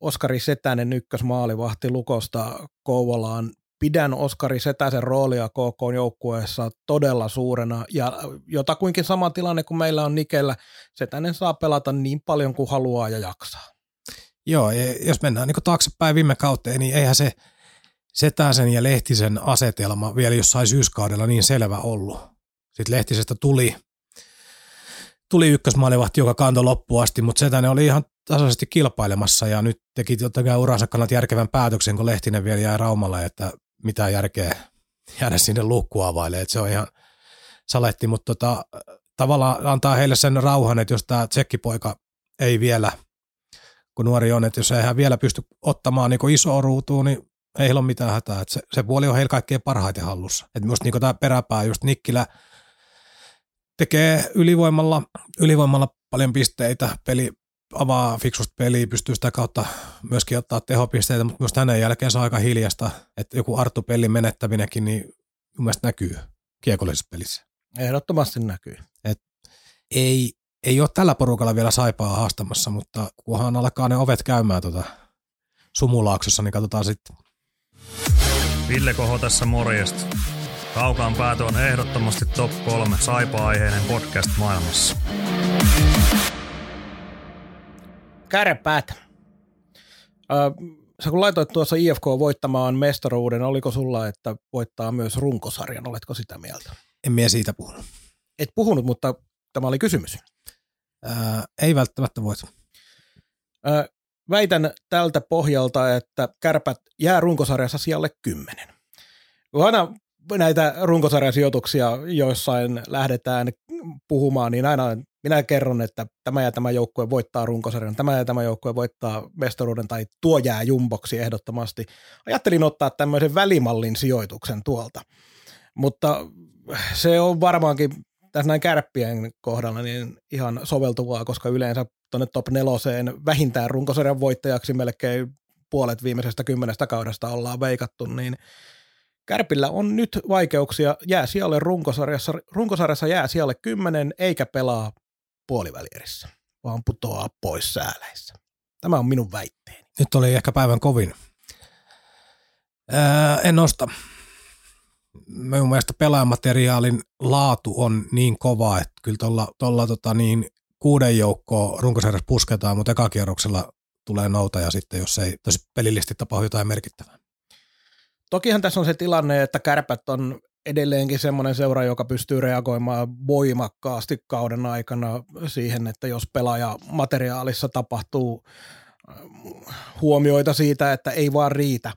Oskari Setänen ykkösmaalivahti Lukosta Kouvolaan. Pidän Oskari Setäsen roolia KK-joukkueessa todella suurena ja jotakuinkin sama tilanne kuin meillä on Nikellä. Setänen saa pelata niin paljon kuin haluaa ja jaksaa. Joo, jos mennään niin taaksepäin viime kauteen, niin eihän se Setäsen ja Lehtisen asetelma vielä jossain syyskaudella niin selvä ollut. Sitten Lehtisestä tuli tuli ykkösmaalivahti, joka kantoi loppuun asti, mutta Setänen oli ihan tasaisesti kilpailemassa ja nyt teki kai uransa kannalta järkevän päätöksen, kun Lehtinen vielä jäi Raumalle, että mitä järkeä jäädä sinne lukkuavaille, että se on ihan saletti, mutta tota, tavallaan antaa heille sen rauhan, että jos tämä tsekkipoika ei vielä, kun nuori on, että jos ei hän vielä pysty ottamaan niin isoa ruutua, niin ei heillä ole mitään hätää. Että se, se puoli on heillä kaikkein parhaiten hallussa. Että myös niin tämä peräpää, just Nikkilä tekee ylivoimalla, ylivoimalla paljon pisteitä, peli avaa fiksusta peliä, pystyy sitä kautta myöskin ottaa tehopisteitä, mutta myös hänen jälkeen se on aika hiljasta, että joku Arttu-pelin menettäminenkin niin mun mielestä näkyy kiekollisessa pelissä. Ehdottomasti näkyy. Et ei, ei ole tällä porukalla vielä saipaa haastamassa, mutta kunhan alkaa ne ovet käymään tuota sumulaaksossa, niin katsotaan sitten. Ville Koho tässä morjesta. Kaukaan päätö on ehdottomasti top 3 saipa-aiheinen podcast maailmassa. Kärpäät. Ö, sä kun laitoit tuossa IFK voittamaan mestaruuden, oliko sulla, että voittaa myös runkosarjan? Oletko sitä mieltä? En minä siitä puhunut. Et puhunut, mutta tämä oli kysymys. Ää, ei välttämättä voita. Ö, väitän tältä pohjalta, että kärpät jää runkosarjassa sijalle kymmenen. Aina näitä runkosarjan sijoituksia joissain lähdetään puhumaan, niin aina minä kerron, että tämä ja tämä joukkue voittaa runkosarjan, tämä ja tämä joukkue voittaa mestaruuden tai tuo jää jumboksi ehdottomasti. Ajattelin ottaa tämmöisen välimallin sijoituksen tuolta, mutta se on varmaankin tässä näin kärppien kohdalla niin ihan soveltuvaa, koska yleensä tuonne top neloseen vähintään runkosarjan voittajaksi melkein puolet viimeisestä kymmenestä kaudesta ollaan veikattu, niin Kärpillä on nyt vaikeuksia jää sijalle runkosarjassa. Runkosarjassa jää sijalle kymmenen eikä pelaa puolivälierissä, vaan putoaa pois sääleissä. Tämä on minun väitteeni. Nyt oli ehkä päivän kovin. Ää, en nosta. Minun mielestä pelaajamateriaalin laatu on niin kova, että kyllä tuolla, tuolla tota niin, kuuden joukkoa runkosarjassa pusketaan, mutta ekakierroksella tulee nouta ja sitten, jos ei tosi pelillisesti tapahdu jotain merkittävää. Tokihan tässä on se tilanne, että kärpät on edelleenkin semmoinen seura, joka pystyy reagoimaan voimakkaasti kauden aikana siihen, että jos pelaaja materiaalissa tapahtuu äh, huomioita siitä, että ei vaan riitä.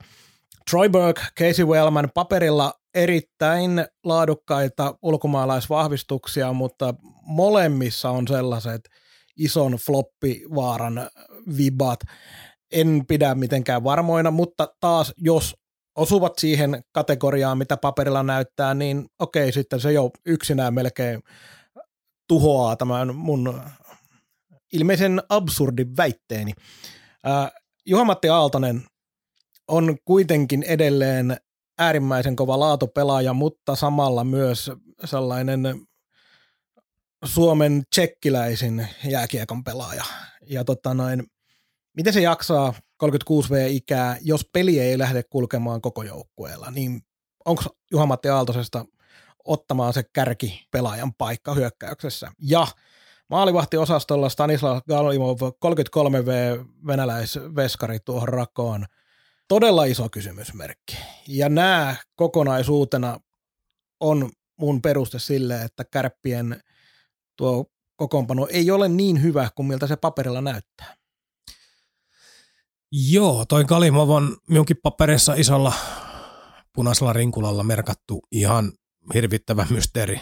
Troy Burke, Casey Wellman paperilla erittäin laadukkaita ulkomaalaisvahvistuksia, mutta molemmissa on sellaiset ison floppivaaran vibat. En pidä mitenkään varmoina, mutta taas jos osuvat siihen kategoriaan, mitä paperilla näyttää, niin okei, sitten se jo yksinään melkein tuhoaa tämän mun ilmeisen absurdin väitteeni. Juha-Matti Aaltonen on kuitenkin edelleen äärimmäisen kova laatupelaaja, mutta samalla myös sellainen Suomen tsekkiläisin jääkiekon pelaaja. Ja tota noin, miten se jaksaa 36V-ikää, jos peli ei lähde kulkemaan koko joukkueella, niin onko Juha-Matti Aaltosesta ottamaan se kärki pelaajan paikka hyökkäyksessä? Ja maalivahtiosastolla Stanislav Galimov 33V venäläisveskari tuohon rakoon. Todella iso kysymysmerkki. Ja nämä kokonaisuutena on mun peruste sille, että kärppien tuo kokoonpano ei ole niin hyvä kuin miltä se paperilla näyttää. Joo, toi Kalimov on minunkin paperissa isolla punaisella rinkulalla merkattu ihan hirvittävä mysteeri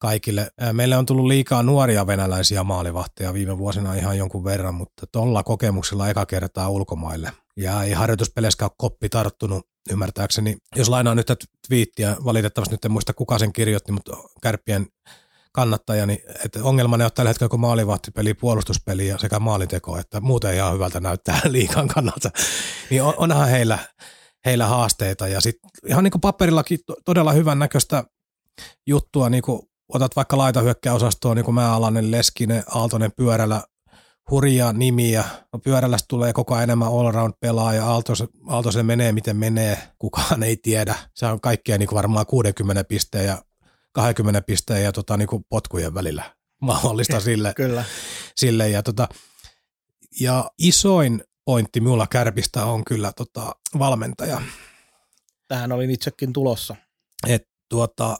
kaikille. Meille on tullut liikaa nuoria venäläisiä maalivahteja viime vuosina ihan jonkun verran, mutta tuolla kokemuksella eka kertaa ulkomaille. Ja ei harjoituspeleissä ole koppi tarttunut ymmärtääkseni. Jos lainaan nyt tätä twiittiä, valitettavasti nyt en muista kuka sen kirjoitti, mutta kärppien kannattaja, niin että ongelma ne on tällä hetkellä, kun maalivahtipeli, puolustuspeli ja sekä maalinteko, että muuten ihan hyvältä näyttää <laughs> liikan kannalta. Niin on, onhan heillä, heillä haasteita ja sitten ihan niin kuin paperillakin todella hyvän näköistä juttua, niin kuin otat vaikka laitahyökkäosastoon, niin kuin mä Alanen, Leskinen, Aaltonen pyörällä, hurjaa nimiä. No pyörällä tulee koko ajan enemmän all-around pelaaja. Aaltos, Aaltosen menee miten menee, kukaan ei tiedä. Se on kaikkea niin kuin varmaan 60 pisteen ja 20 pisteen ja tota, niin kuin potkujen välillä mahdollista sille. Kyllä. sille ja, tota, ja isoin pointti minulla kärpistä on kyllä tota, valmentaja. Tähän olin itsekin tulossa. Et, tuota,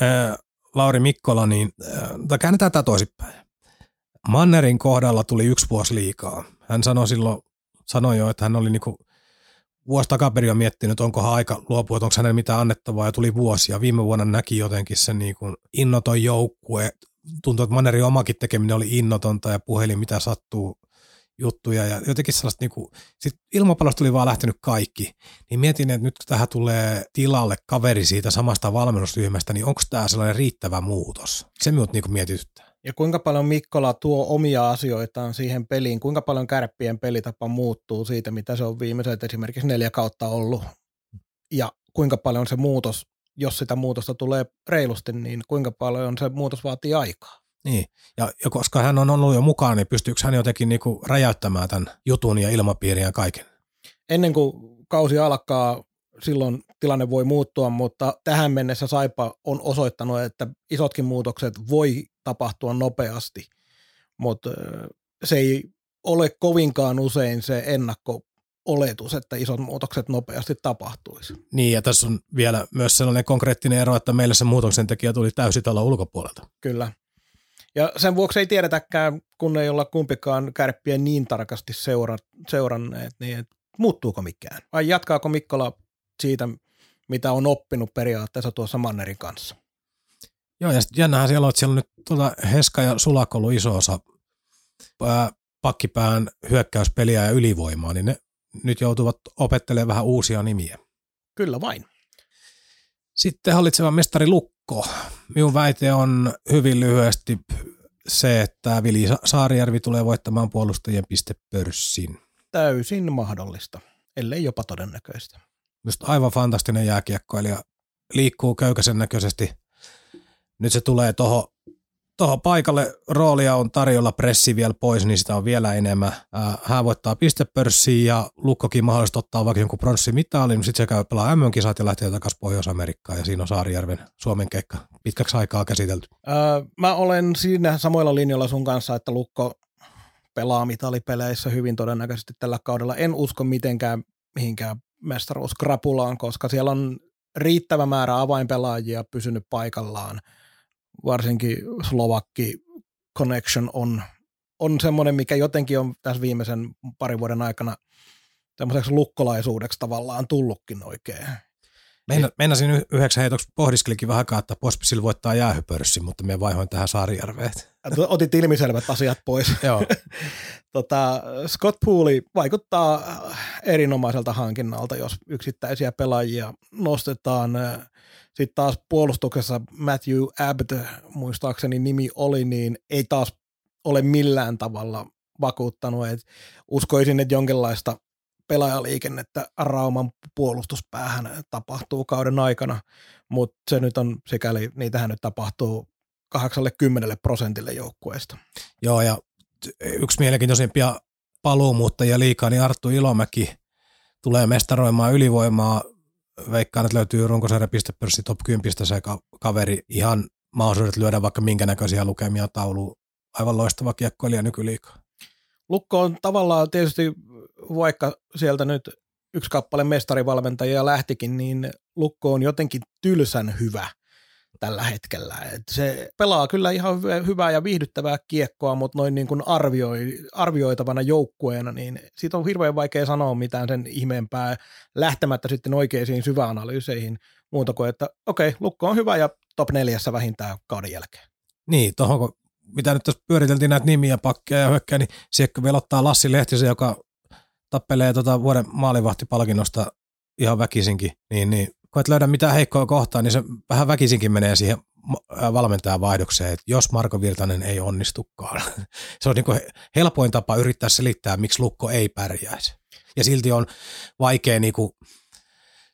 ää, Lauri Mikkola, niin ää, käännetään tämä toisinpäin. Mannerin kohdalla tuli yksi vuosi liikaa. Hän sanoi silloin, sanoi jo, että hän oli niinku vuosi takaperin on miettinyt, onko aika luopua, onko hänellä mitään annettavaa, ja tuli vuosi, ja viime vuonna näki jotenkin sen niin kuin innoton joukkue. Tuntui, että Mannerin omakin tekeminen oli innotonta, ja puhelin mitä sattuu juttuja, ja jotenkin sellaista niin kuin, sit ilmapallosta tuli vaan lähtenyt kaikki, niin mietin, että nyt kun tähän tulee tilalle kaveri siitä samasta valmennusryhmästä, niin onko tämä sellainen riittävä muutos? Se minut niin mietityttää. Ja kuinka paljon Mikkola tuo omia asioitaan siihen peliin, kuinka paljon kärppien pelitapa muuttuu siitä, mitä se on viimeiset esimerkiksi neljä kautta ollut, ja kuinka paljon se muutos, jos sitä muutosta tulee reilusti, niin kuinka paljon se muutos vaatii aikaa. Niin, ja, ja koska hän on ollut jo mukaan, niin pystyykö hän jotenkin niinku räjäyttämään tämän jutun ja ilmapiirin ja kaiken? Ennen kuin kausi alkaa, silloin tilanne voi muuttua, mutta tähän mennessä Saipa on osoittanut, että isotkin muutokset voi tapahtua nopeasti, mutta se ei ole kovinkaan usein se ennakko oletus, että isot muutokset nopeasti tapahtuisi. Niin, ja tässä on vielä myös sellainen konkreettinen ero, että meille se muutoksen tekijä tuli täysitalo ulkopuolelta. Kyllä. Ja sen vuoksi ei tiedetäkään, kun ei olla kumpikaan kärppiä niin tarkasti seura- seuranneet, niin että muuttuuko mikään. Vai jatkaako Mikkola siitä, mitä on oppinut periaatteessa tuossa Mannerin kanssa. Joo, ja sitten jännähän siellä on, että siellä on nyt tuota Heska ja Sulak ollut iso osa ää, pakkipään hyökkäyspeliä ja ylivoimaa, niin ne nyt joutuvat opettelemaan vähän uusia nimiä. Kyllä vain. Sitten hallitseva mestari Lukko. Minun väite on hyvin lyhyesti se, että Vili Saarijärvi tulee voittamaan puolustajien pistepörssin. Täysin mahdollista, ellei jopa todennäköistä. Just aivan fantastinen jääkiekkoilija. Liikkuu köykäisen näköisesti. Nyt se tulee tuohon tuohon paikalle roolia on tarjolla pressi vielä pois, niin sitä on vielä enemmän. Hän voittaa pistepörssiin ja Lukkokin mahdollisesti ottaa vaikka jonkun pronssimitalin, sitten se käy pelaa MM-kisat ja lähtee takaisin Pohjois-Amerikkaan ja siinä on Saarijärven Suomen keikka pitkäksi aikaa käsitelty. Öö, mä olen siinä samoilla linjoilla sun kanssa, että Lukko pelaa mitalipeleissä hyvin todennäköisesti tällä kaudella. En usko mitenkään mihinkään mestaruuskrapulaan, koska siellä on riittävä määrä avainpelaajia pysynyt paikallaan – varsinkin Slovakki connection on, on semmoinen, mikä jotenkin on tässä viimeisen parin vuoden aikana tämmöiseksi lukkolaisuudeksi tavallaan tullutkin oikein. Meina, meinasin yhdeksän heitoksi pohdiskelikin vähän aikaa, että Pospisil voittaa jäähypörssin, mutta me vaihoin tähän Saarijärveen. Otit ilmiselvät asiat pois. <laughs> Joo. <laughs> tota, Scott Pooley vaikuttaa erinomaiselta hankinnalta, jos yksittäisiä pelaajia nostetaan. Sitten taas puolustuksessa Matthew Abbott, muistaakseni nimi oli, niin ei taas ole millään tavalla vakuuttanut. Et uskoisin, että jonkinlaista pelaajaliikennettä Rauman puolustuspäähän tapahtuu kauden aikana, mutta se nyt on sikäli, niitähän nyt tapahtuu 80 prosentille joukkueesta. Joo, ja yksi mielenkiintoisimpia paluumuuttajia liikaa, niin Arttu Ilomäki tulee mestaroimaan ylivoimaa veikkaan, että löytyy runkosarja pistepörssi top 10 se kaveri ihan mahdollisuudet lyödä vaikka minkä näköisiä lukemia tauluun. Aivan loistava kiekkoilija nykyliikaa. Lukko on tavallaan tietysti, vaikka sieltä nyt yksi kappale mestarivalmentajia lähtikin, niin Lukko on jotenkin tylsän hyvä – tällä hetkellä. Et se pelaa kyllä ihan hyvää ja viihdyttävää kiekkoa, mutta noin niin kuin arvioi, arvioitavana joukkueena, niin siitä on hirveän vaikea sanoa mitään sen ihmeempää lähtemättä sitten oikeisiin syväanalyyseihin muuta kuin, että okei, okay, Lukko on hyvä ja top neljässä vähintään kauden jälkeen. Niin, tuohon mitä nyt tässä pyöriteltiin näitä nimiä, pakkeja ja hyökkää, niin sieltä vielä ottaa Lassi Lehtisen, joka tappelee tota vuoden maalivahtipalkinnosta ihan väkisinkin, niin, niin kun et löydä mitään heikkoa kohtaa, niin se vähän väkisinkin menee siihen valmentajan vaihdokseen, että jos Marko Virtanen ei onnistukaan. <laughs> se on niin helpoin tapa yrittää selittää, miksi Lukko ei pärjäisi. Ja silti on vaikea niin kuin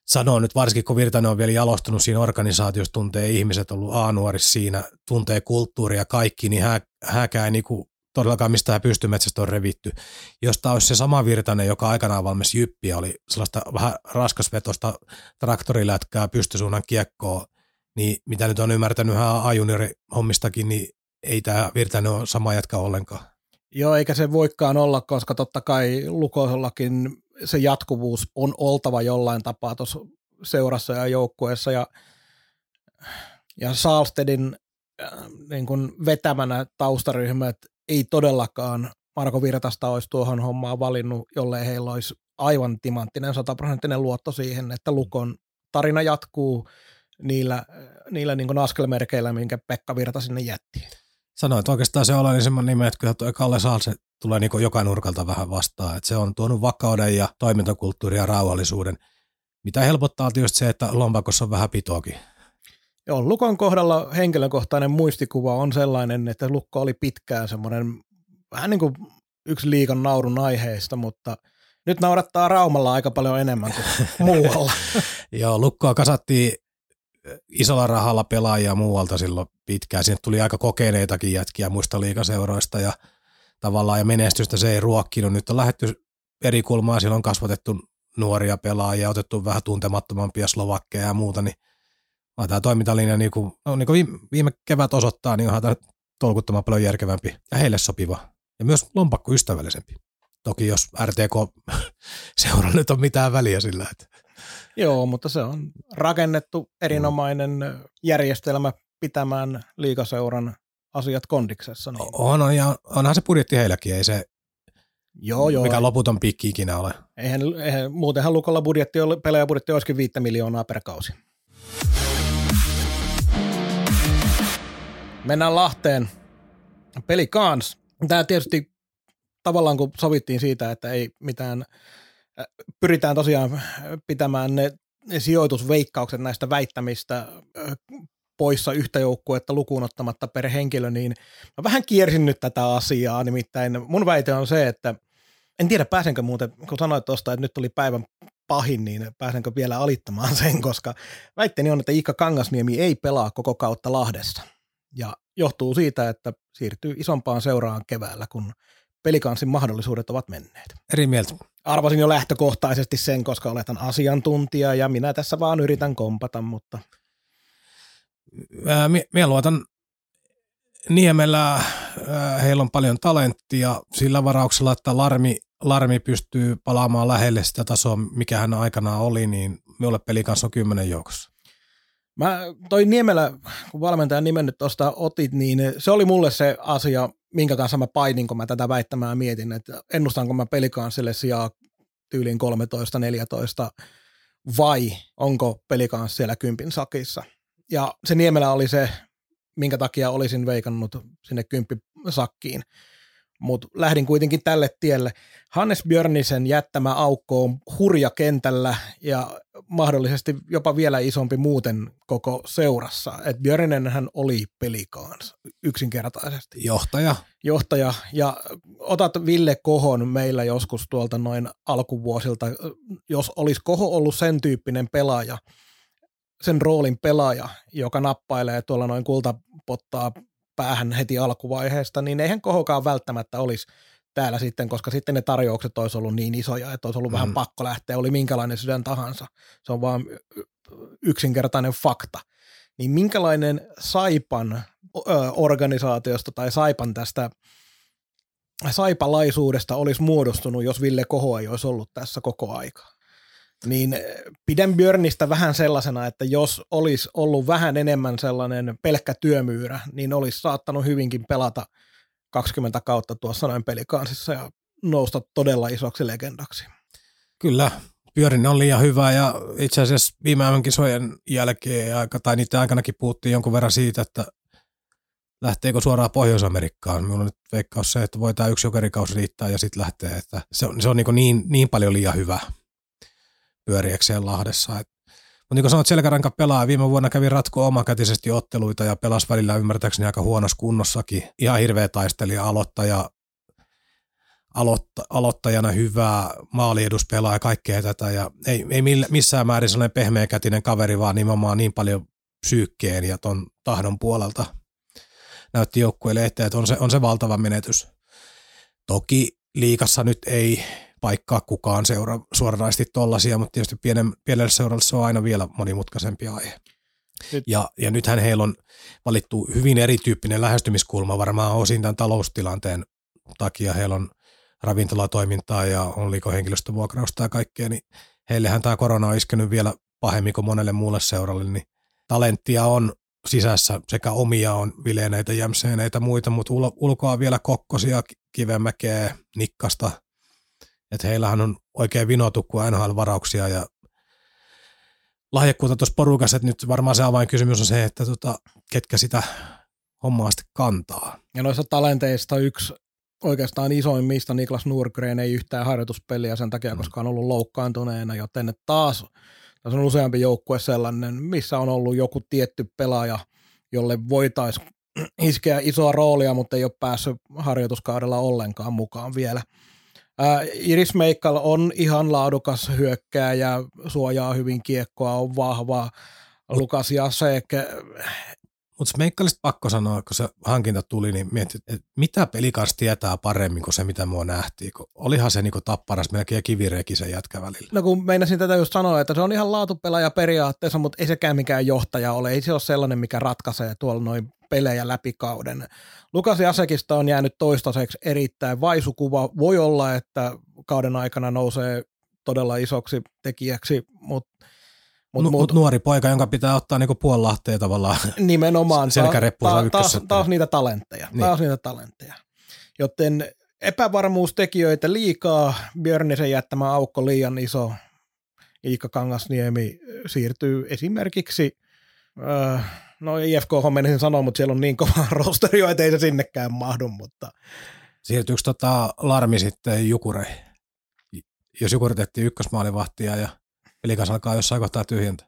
sanoa nyt, varsinkin kun Virtanen on vielä jalostunut siinä organisaatiossa, tuntee ihmiset, ollut A-nuorissa siinä, tuntee kulttuuria kaikki, niin hän, hänkään ei niin kuin todellakaan mistään pystymetsästä on revitty. Jos tämä olisi se sama Virtanen, joka aikanaan valmis jyppiä, oli sellaista vähän raskasvetosta traktorilätkää pystysuunnan kiekkoa, niin mitä nyt on ymmärtänyt ihan hommistakin, niin ei tämä Virtanen ole sama jätkä ollenkaan. Joo, eikä se voikaan olla, koska totta kai Lukoisellakin se jatkuvuus on oltava jollain tapaa tuossa seurassa ja joukkueessa ja, ja Saalstedin äh, niin kuin vetämänä taustaryhmät ei todellakaan Marko Virtasta olisi tuohon hommaan valinnut, jollei heillä olisi aivan timanttinen sataprosenttinen luotto siihen, että Lukon tarina jatkuu niillä, niillä niin askelmerkeillä, minkä Pekka Virta sinne jätti. Sanoit oikeastaan se oleellisemman nimen, että kyllä tuo Kalle Saalse tulee niin joka nurkalta vähän vastaan. Että se on tuonut vakauden ja toimintakulttuurin ja rauhallisuuden, mitä helpottaa tietysti se, että lompakossa on vähän pitoakin. Joo, Lukon kohdalla henkilökohtainen muistikuva on sellainen, että Lukko oli pitkään semmoinen vähän niin kuin yksi liikan naurun aiheista, mutta nyt naurattaa Raumalla aika paljon enemmän kuin <laughs> muualla. Joo, Lukkoa kasattiin isolla rahalla pelaajia muualta silloin pitkään. Sinne tuli aika kokeneitakin jätkiä muista liikaseuroista ja tavallaan ja menestystä se ei ruokkinut. Nyt on lähetty eri kulmaa, silloin on kasvatettu nuoria pelaajia, otettu vähän tuntemattomampia slovakkeja ja muuta, niin vaan tämä toimintalinja, niin kuin, no, niin kuin viime kevät osoittaa, niin onhan tämä tolkuttoman paljon järkevämpi ja heille sopiva ja myös lompakko ystävällisempi. Toki jos RTK <laughs> seura nyt on mitään väliä sillä, että Joo, mutta se on rakennettu erinomainen järjestelmä pitämään liikaseuran asiat kondiksessa. Niin. On, on, ja onhan se budjetti heilläkin, ei se, Joo, joo. mikä loputon pikki ikinä ole. Eihän, eihän, muutenhan Lukolla budjetti, oli- pelaajabudjetti olisikin 5 miljoonaa per kausi. Mennään Lahteen. Peli kans. Tämä tietysti tavallaan kun sovittiin siitä, että ei mitään, äh, pyritään tosiaan pitämään ne, sijoitusveikkaukset näistä väittämistä äh, poissa yhtä joukkuetta lukuun ottamatta per henkilö, niin mä vähän kiersin nyt tätä asiaa, nimittäin mun väite on se, että en tiedä pääsenkö muuten, kun sanoit tuosta, että nyt oli päivän pahin, niin pääsenkö vielä alittamaan sen, koska väitteeni on, että Iikka Kangasniemi ei pelaa koko kautta Lahdessa. Ja johtuu siitä, että siirtyy isompaan seuraan keväällä, kun pelikansin mahdollisuudet ovat menneet. Eri mieltä. Arvasin jo lähtökohtaisesti sen, koska oletan asiantuntija ja minä tässä vaan yritän kompata, mutta mie- Mie luotan Niemellä, heillä on paljon talenttia sillä varauksella, että Larmi, Larmi pystyy palaamaan lähelle sitä tasoa, mikä hän aikanaan oli, niin minulle peli kanssa on kymmenen joukossa. Mä toi Niemelä, kun valmentajan nimen nyt tuosta otit, niin se oli mulle se asia, minkä kanssa mä painin, kun mä tätä väittämää mietin, että ennustanko mä pelikansille sijaa tyyliin 13-14 vai onko pelikans siellä kympin sakissa. Ja se Niemelä oli se, minkä takia olisin veikannut sinne kymppisakkiin. Mutta lähdin kuitenkin tälle tielle. Hannes Björnisen jättämä aukko on hurja kentällä ja mahdollisesti jopa vielä isompi muuten koko seurassa. Et Björninen hän oli pelikaans yksinkertaisesti Johtaja. johtaja ja otat Ville Kohon meillä joskus tuolta noin alkuvuosilta, jos olisi Koho ollut sen tyyppinen pelaaja, sen roolin pelaaja, joka nappailee tuolla noin kultapottaa päähän heti alkuvaiheesta, niin eihän Kohokaan välttämättä olisi täällä sitten, koska sitten ne tarjoukset olisi ollut niin isoja, että olisi ollut mm. vähän pakko lähteä, oli minkälainen sydän tahansa. Se on vaan yksinkertainen fakta. Niin minkälainen Saipan organisaatiosta tai Saipan tästä saipalaisuudesta olisi muodostunut, jos Ville Koho ei olisi ollut tässä koko aika. Niin eh, pidän Björnistä vähän sellaisena, että jos olisi ollut vähän enemmän sellainen pelkkä työmyyrä, niin olisi saattanut hyvinkin pelata 20 kautta tuossa noin pelikansissa ja nousta todella isoksi legendaksi. Kyllä, Pyörin on liian hyvä ja itse asiassa viime ajan kisojen jälkeen aika, tai niiden aikanakin puhuttiin jonkun verran siitä, että lähteekö suoraan Pohjois-Amerikkaan. Minulla on nyt veikkaus se, että voi tämä yksi jokerikausi riittää ja sitten lähtee. Että se on, se on niin, niin, niin paljon liian hyvä pyöriäkseen Lahdessa. Et, mutta niin kuin sanoit, selkäranka pelaa. Viime vuonna kävi ratko omakätisesti otteluita ja pelasi välillä ymmärtääkseni aika huonossa kunnossakin. Ihan hirveä taistelija, aloittaja, aloitta, aloittajana hyvää maalieduspelaa ja kaikkea tätä. Ja ei, ei missään määrin sellainen pehmeäkätinen kaveri, vaan nimenomaan niin paljon psyykkeen ja ton tahdon puolelta näytti joukkueelle että on se, on se valtava menetys. Toki liikassa nyt ei paikkaa kukaan seura suoranaisesti tollasia, mutta tietysti pienen, pienelle seuralle se on aina vielä monimutkaisempi aihe. Nyt- Ja, ja nythän heillä on valittu hyvin erityyppinen lähestymiskulma varmaan osin tämän taloustilanteen takia. Heillä on ravintolatoimintaa ja on liikohenkilöstövuokrausta ja kaikkea, niin heillehän tämä korona on iskenyt vielä pahemmin kuin monelle muulle seuralle, niin talenttia on sisässä sekä omia on vileeneitä, jämseeneitä muita, mutta ul- ulkoa vielä kokkosia, kivemäkeä, nikkasta. Että heillähän on oikein vinotukku NHL-varauksia ja lahjakkuutta tuossa porukassa, että nyt varmaan se avainkysymys on se, että tota, ketkä sitä hommaa sitten kantaa. Ja noissa talenteista yksi oikeastaan isoimmista Niklas Nurgren ei yhtään harjoituspeliä sen takia, koska on ollut loukkaantuneena, joten taas tässä on useampi joukkue sellainen, missä on ollut joku tietty pelaaja, jolle voitaisiin iskeä isoa roolia, mutta ei ole päässyt harjoituskaudella ollenkaan mukaan vielä. Iris Meikkal on ihan laadukas hyökkääjä, suojaa hyvin kiekkoa, on vahva. Lukas Jasek, Mutta Meikkalista pakko sanoa, kun se hankinta tuli, niin mietit, että mitä pelikas tietää paremmin kuin se, mitä mua nähtiin. Kun olihan se niinku tapparas melkein kivireki sen jätkä välillä. No kun meinasin tätä just sanoa, että se on ihan laatupelaaja periaatteessa, mutta ei sekään mikään johtaja ole. Ei se ole sellainen, mikä ratkaisee tuolla noin pelejä läpi kauden. Lukas Jasekista on jäänyt toistaiseksi erittäin vaisukuva. Voi olla, että kauden aikana nousee todella isoksi tekijäksi, mutta Mut, mut, mut, nuori poika, jonka pitää ottaa niinku puolilahteen tavallaan. nimenomaan <laughs> selkäreppuunsa ta- ta- taas, taas niitä talentteja. Niin. Taas niitä talentteja. Joten epävarmuustekijöitä liikaa, Björnisen jättämä aukko liian iso, Iikka Kangasniemi siirtyy esimerkiksi, öö, no IFK menisin sanoa, mutta siellä on niin kova <laughs> rosteri, että ei se sinnekään mahdu, mutta Siirtyykö tota Larmi sitten Jukureihin? Jos Jukuri tehtiin ykkösmaalivahtia ja pelikas alkaa jossain kohtaa tyhjentää.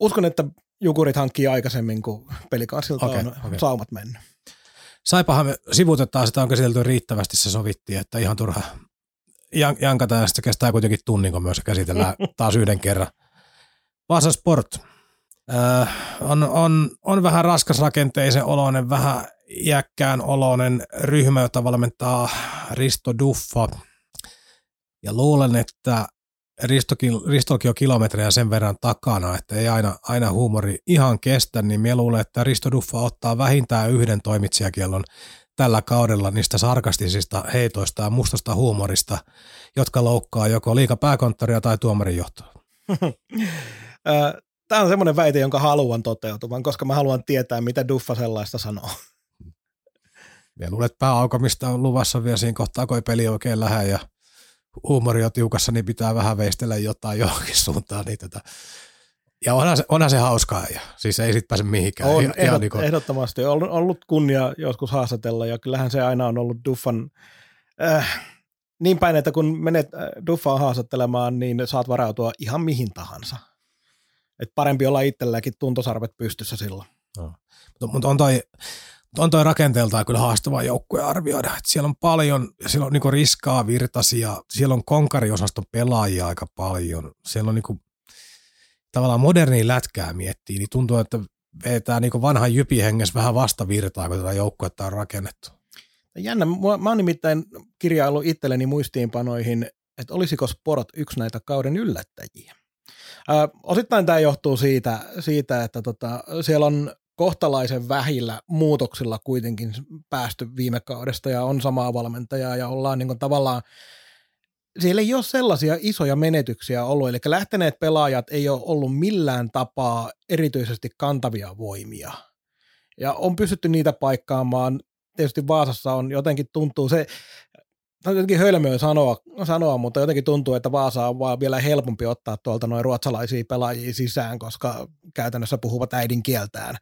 uskon, että Jukurit hankkii aikaisemmin, kuin pelikanssilta Okei, on okei. saumat mennyt. Saipahan me sivutetaan, sitä on käsitelty riittävästi, se sovittiin, että ihan turha jan- jankata ja sitten se kestää kuitenkin tunnin, kun myös käsitellään <laughs> taas yhden kerran. Vaasa Sport äh, on, on, on, vähän raskasrakenteisen oloinen, vähän iäkkään oloinen ryhmä, jota valmentaa Risto Duffa. Ja luulen, että Ristokin, Ristokin on kilometrejä sen verran takana, että ei aina, aina huumori ihan kestä, niin minä luulen, että Risto Duffa ottaa vähintään yhden toimitsijakiellon tällä kaudella niistä sarkastisista heitoista ja mustasta huumorista, jotka loukkaa joko liika pääkonttoria tai tuomarin johtoa. <laughs> Tämä on semmoinen väite, jonka haluan toteutuvan, koska mä haluan tietää, mitä Duffa sellaista sanoo. Minä luulen, että pääaukomista on luvassa vielä siinä kohtaa, kun ei peli oikein lähde ja huumori on tiukassa, niin pitää vähän veistellä jotain johonkin suuntaan. Niin tätä. Ja onhan se, onhan se hauskaa, ja siis ei sit pääse mihinkään. On Ihan- ehdot, ihan niinku- ehdottomasti ollut, ollut kunnia joskus haastatella, ja kyllähän se aina on ollut Duffan äh, niin päin, että kun menet äh, Duffaa haastattelemaan, niin saat varautua ihan mihin tahansa. Et parempi olla itselläkin tuntosarvet pystyssä silloin. Mutta mut on toi, on toi rakenteeltaan kyllä haastava joukkue arvioida. Et siellä on paljon, siellä on niinku riskaa virtasia, siellä on konkariosaston pelaajia aika paljon. Siellä on niinku, tavallaan modernia lätkää miettii, niin tuntuu, että vetää niinku vanhan jypihengessä vähän vastavirtaa, kun tätä joukkuetta on rakennettu. Jännä, mua- mä oon nimittäin kirjaillut itselleni muistiinpanoihin, että olisiko Sport yksi näitä kauden yllättäjiä. Ää, osittain tämä johtuu siitä, siitä että tota, siellä on kohtalaisen vähillä muutoksilla kuitenkin päästy viime kaudesta ja on samaa valmentajaa ja ollaan niin tavallaan siellä ei ole sellaisia isoja menetyksiä ollut, eli lähteneet pelaajat ei ole ollut millään tapaa erityisesti kantavia voimia. Ja on pystytty niitä paikkaamaan. Tietysti Vaasassa on jotenkin tuntuu se, jotenkin hölmöä sanoa, sanoa, mutta jotenkin tuntuu, että Vaasa on vaan vielä helpompi ottaa tuolta noin ruotsalaisia pelaajia sisään, koska käytännössä puhuvat äidinkieltään.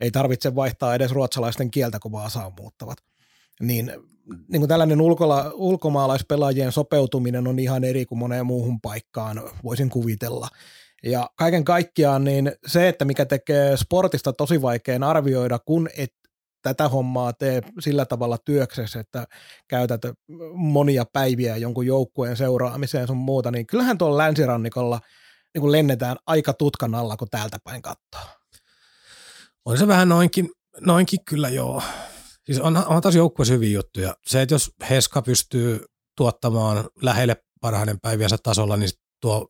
Ei tarvitse vaihtaa edes ruotsalaisten kieltä, kun Vaasaan muuttavat. Niin, niin kuin tällainen ulkola, ulkomaalaispelaajien sopeutuminen on ihan eri kuin moneen muuhun paikkaan, voisin kuvitella. Ja kaiken kaikkiaan niin se, että mikä tekee sportista tosi vaikean arvioida, kun et tätä hommaa tee sillä tavalla työksessä, että käytät monia päiviä jonkun joukkueen seuraamiseen sun muuta, niin kyllähän tuolla länsirannikolla niin kuin lennetään aika tutkan alla, kun täältä päin katsoo. On se vähän noinkin, noinkin kyllä joo. Siis on, on taas joukkueessa hyviä juttuja. Se, että jos Heska pystyy tuottamaan lähelle parhaiden päiviensä tasolla, niin tuo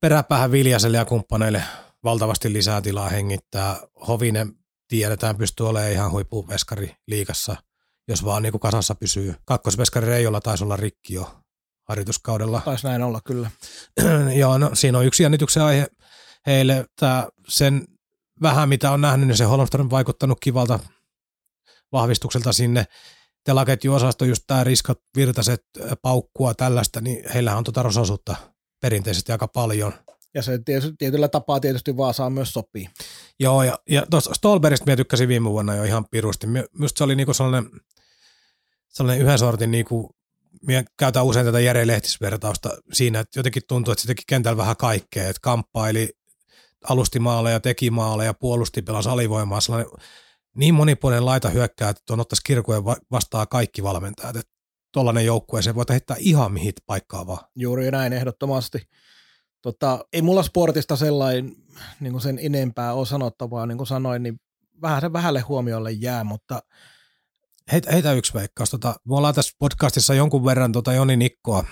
peräpäähän Viljaselle ja kumppaneille valtavasti lisää tilaa hengittää. Hovinen tiedetään pystyy olemaan ihan huippuveskari liikassa, jos vaan niin kuin kasassa pysyy. Kakkosveskari Reijolla taisi olla rikki jo harjoituskaudella. Taisi näin olla kyllä. <clears throat> Joo, no siinä on yksi jännityksen aihe heille. Tää, sen vähän mitä on nähnyt, niin se Holmström on vaikuttanut kivalta vahvistukselta sinne. Telaketjuosasto, just tämä riskat, virtaset, paukkua, tällaista, niin heillähän on tuota rososuutta perinteisesti aika paljon. Ja se tietysti, tietyllä tapaa tietysti Vaasaan myös sopii. Joo, ja, ja tuosta Stolbergista minä tykkäsin viime vuonna jo ihan pirusti. Minusta se oli niinku sellainen, sellainen yhden sortin, niinku, minä käytän usein tätä Jere Lehtis-vertausta siinä, että jotenkin tuntuu, että se teki kentällä vähän kaikkea, että kamppaili, alusti maaleja, teki maaleja, puolusti, pelasi alivoimaa, sellainen niin monipuolinen laita hyökkää, että tuon ottaisi kirkojen vastaa kaikki valmentajat, että tuollainen joukkue, se voi heittää ihan mihin paikkaa vaan. Juuri näin ehdottomasti. Tota, ei mulla sportista sellainen niin kuin sen enempää ole sanottavaa, niin kuin sanoin, niin vähän se vähälle huomiolle jää, mutta Heitä, heitä yksi veikkaus. Tota, me ollaan tässä podcastissa jonkun verran tota Joni Nikkoa,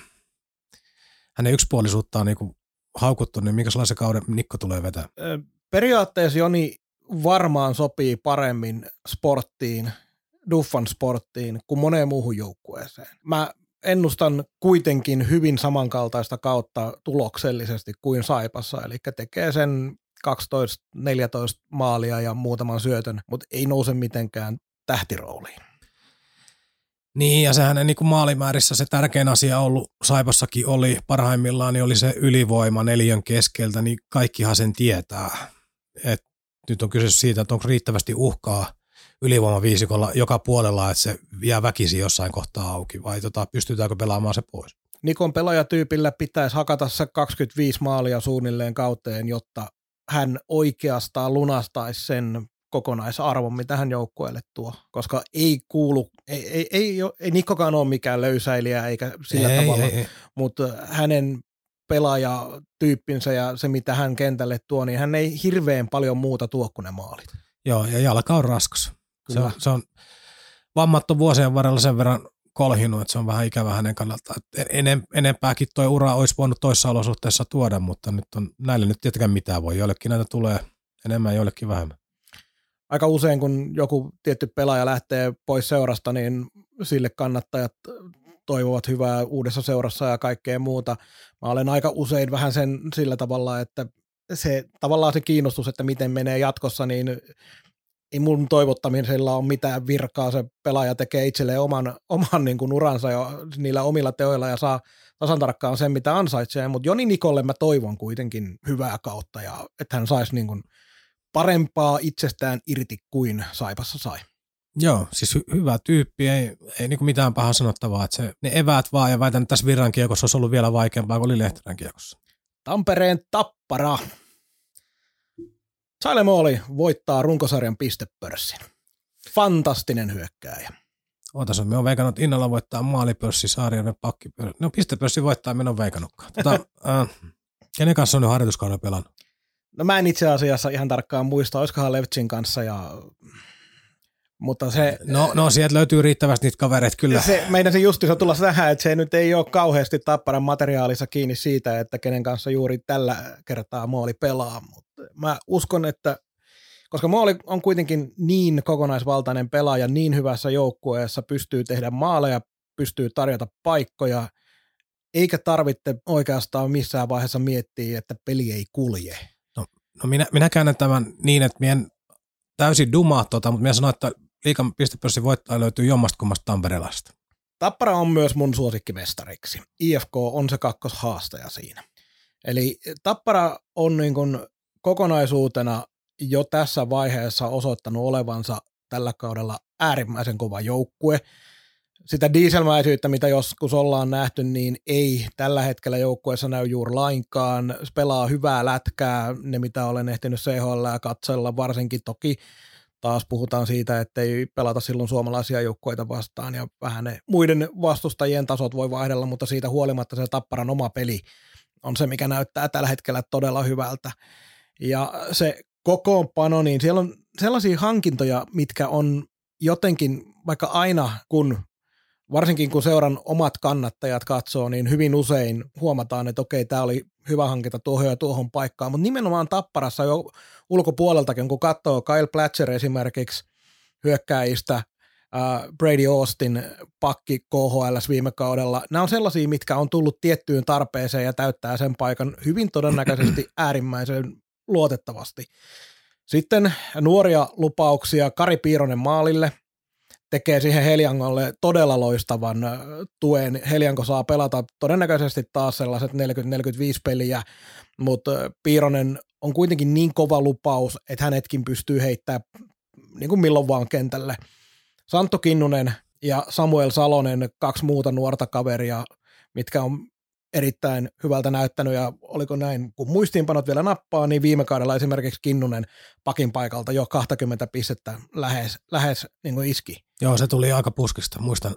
hänen yksipuolisuuttaan niin kuin haukuttu, niin minkälaisen kauden Nikko tulee vetää? periaatteessa Joni varmaan sopii paremmin sporttiin, Duffan sporttiin kuin moneen muuhun joukkueeseen. Mä ennustan kuitenkin hyvin samankaltaista kautta tuloksellisesti kuin Saipassa, eli tekee sen 12-14 maalia ja muutaman syötön, mutta ei nouse mitenkään tähtirooliin. Niin, ja sehän niin kuin maalimäärissä se tärkein asia ollut, Saipassakin oli parhaimmillaan, niin oli se ylivoima neljön keskeltä, niin kaikkihan sen tietää. Et nyt on kyse siitä, että onko riittävästi uhkaa ylivoimaviisikolla joka puolella, että se jää väkisin jossain kohtaa auki, vai tota, pystytäänkö pelaamaan se pois? Nikon pelaajatyypillä pitäisi hakata se 25 maalia suunnilleen kauteen, jotta hän oikeastaan lunastaisi sen kokonaisarvon, mitä hän joukkueelle tuo, koska ei kuulu, ei, ei, ei, ei Nikkokaan ole mikään löysäilijä eikä sillä ei, tavalla, ei, ei. mutta hänen pelaajatyyppinsä ja se, mitä hän kentälle tuo, niin hän ei hirveän paljon muuta tuo kuin ne maalit. Joo, ja jalka on raskas. Se on, se on vammat on vuosien varrella sen verran kolhinut, että se on vähän ikävä hänen kannaltaan. Enem, enempääkin tuo ura olisi voinut toissa olosuhteessa tuoda, mutta nyt on, näille nyt tietenkään mitään voi. Joillekin näitä tulee enemmän, joillekin vähemmän. Aika usein, kun joku tietty pelaaja lähtee pois seurasta, niin sille kannattajat toivovat hyvää uudessa seurassa ja kaikkea muuta. Mä olen aika usein vähän sen sillä tavalla, että se tavallaan se kiinnostus, että miten menee jatkossa, niin ei mun toivottamisella ole mitään virkaa. Se pelaaja tekee itselleen oman, oman niin kuin uransa jo niillä omilla teoilla ja saa tasan tarkkaan sen, mitä ansaitsee. Mutta Joni Nikolle mä toivon kuitenkin hyvää kautta ja että hän saisi niin kuin parempaa itsestään irti kuin Saipassa sai. Joo, siis hy- hyvä tyyppi, ei, ei niin mitään pahaa sanottavaa. Että se, ne eväät vaan ja väitän, että tässä Virran kiekossa olisi ollut vielä vaikeampaa kuin oli Lehterän kiekossa. Tampereen tappara. Sailemooli voittaa runkosarjan pistepörssin. Fantastinen hyökkääjä. Ootas, me on veikannut Innalla voittaa maalipörssi, Saarionen pakkipörssi. No pistepörssi voittaa, me on veikannutkaan. Tota, <laughs> äh, kenen kanssa on nyt harjoituskauden pelannut? No mä en itse asiassa ihan tarkkaan muista, olisikohan Levtsin kanssa ja mutta se, no, no, sieltä löytyy riittävästi niitä kavereita kyllä. Se, meidän se justiinsa tulla tähän, että se nyt ei ole kauheasti tapparan materiaalissa kiinni siitä, että kenen kanssa juuri tällä kertaa Mooli pelaa. Mutta mä uskon, että koska Mooli on kuitenkin niin kokonaisvaltainen pelaaja, niin hyvässä joukkueessa, pystyy tehdä maaleja, pystyy tarjota paikkoja, eikä tarvitse oikeastaan missään vaiheessa miettiä, että peli ei kulje. No, no minä, minä käännän tämän niin, että minä en täysin dumaa tota, mutta minä sanoin, että liikan pistepörssin voittaja löytyy jommasta kummasta Tamperelasta. Tappara on myös mun suosikkimestariksi. IFK on se kakkoshaastaja siinä. Eli Tappara on niin kuin kokonaisuutena jo tässä vaiheessa osoittanut olevansa tällä kaudella äärimmäisen kova joukkue. Sitä dieselmäisyyttä, mitä joskus ollaan nähty, niin ei tällä hetkellä joukkueessa näy juuri lainkaan. Se pelaa hyvää lätkää, ne mitä olen ehtinyt CHL katsella, varsinkin toki taas puhutaan siitä, että ei pelata silloin suomalaisia joukkoita vastaan ja vähän ne muiden vastustajien tasot voi vaihdella, mutta siitä huolimatta se Tapparan oma peli on se, mikä näyttää tällä hetkellä todella hyvältä. Ja se kokoonpano, niin siellä on sellaisia hankintoja, mitkä on jotenkin, vaikka aina kun varsinkin kun seuran omat kannattajat katsoo, niin hyvin usein huomataan, että okei, tämä oli hyvä hankinta tuohon ja tuohon paikkaan, mutta nimenomaan Tapparassa jo ulkopuoleltakin, kun katsoo Kyle Platcher esimerkiksi hyökkäistä, Brady Austin pakki KHL viime kaudella. Nämä on sellaisia, mitkä on tullut tiettyyn tarpeeseen ja täyttää sen paikan hyvin todennäköisesti <clears throat> äärimmäisen luotettavasti. Sitten nuoria lupauksia Kari Piironen maalille – tekee siihen Heliangolle todella loistavan tuen. Helianko saa pelata todennäköisesti taas sellaiset 40-45 peliä, mutta Piironen on kuitenkin niin kova lupaus, että hänetkin pystyy heittämään niin kuin milloin vaan kentälle. Santto Kinnunen ja Samuel Salonen, kaksi muuta nuorta kaveria, mitkä on erittäin hyvältä näyttänyt ja oliko näin, kun muistiinpanot vielä nappaa, niin viime kaudella esimerkiksi Kinnunen pakin paikalta jo 20 pistettä lähes, lähes niin kuin iski. Joo, se tuli aika puskista, muistan.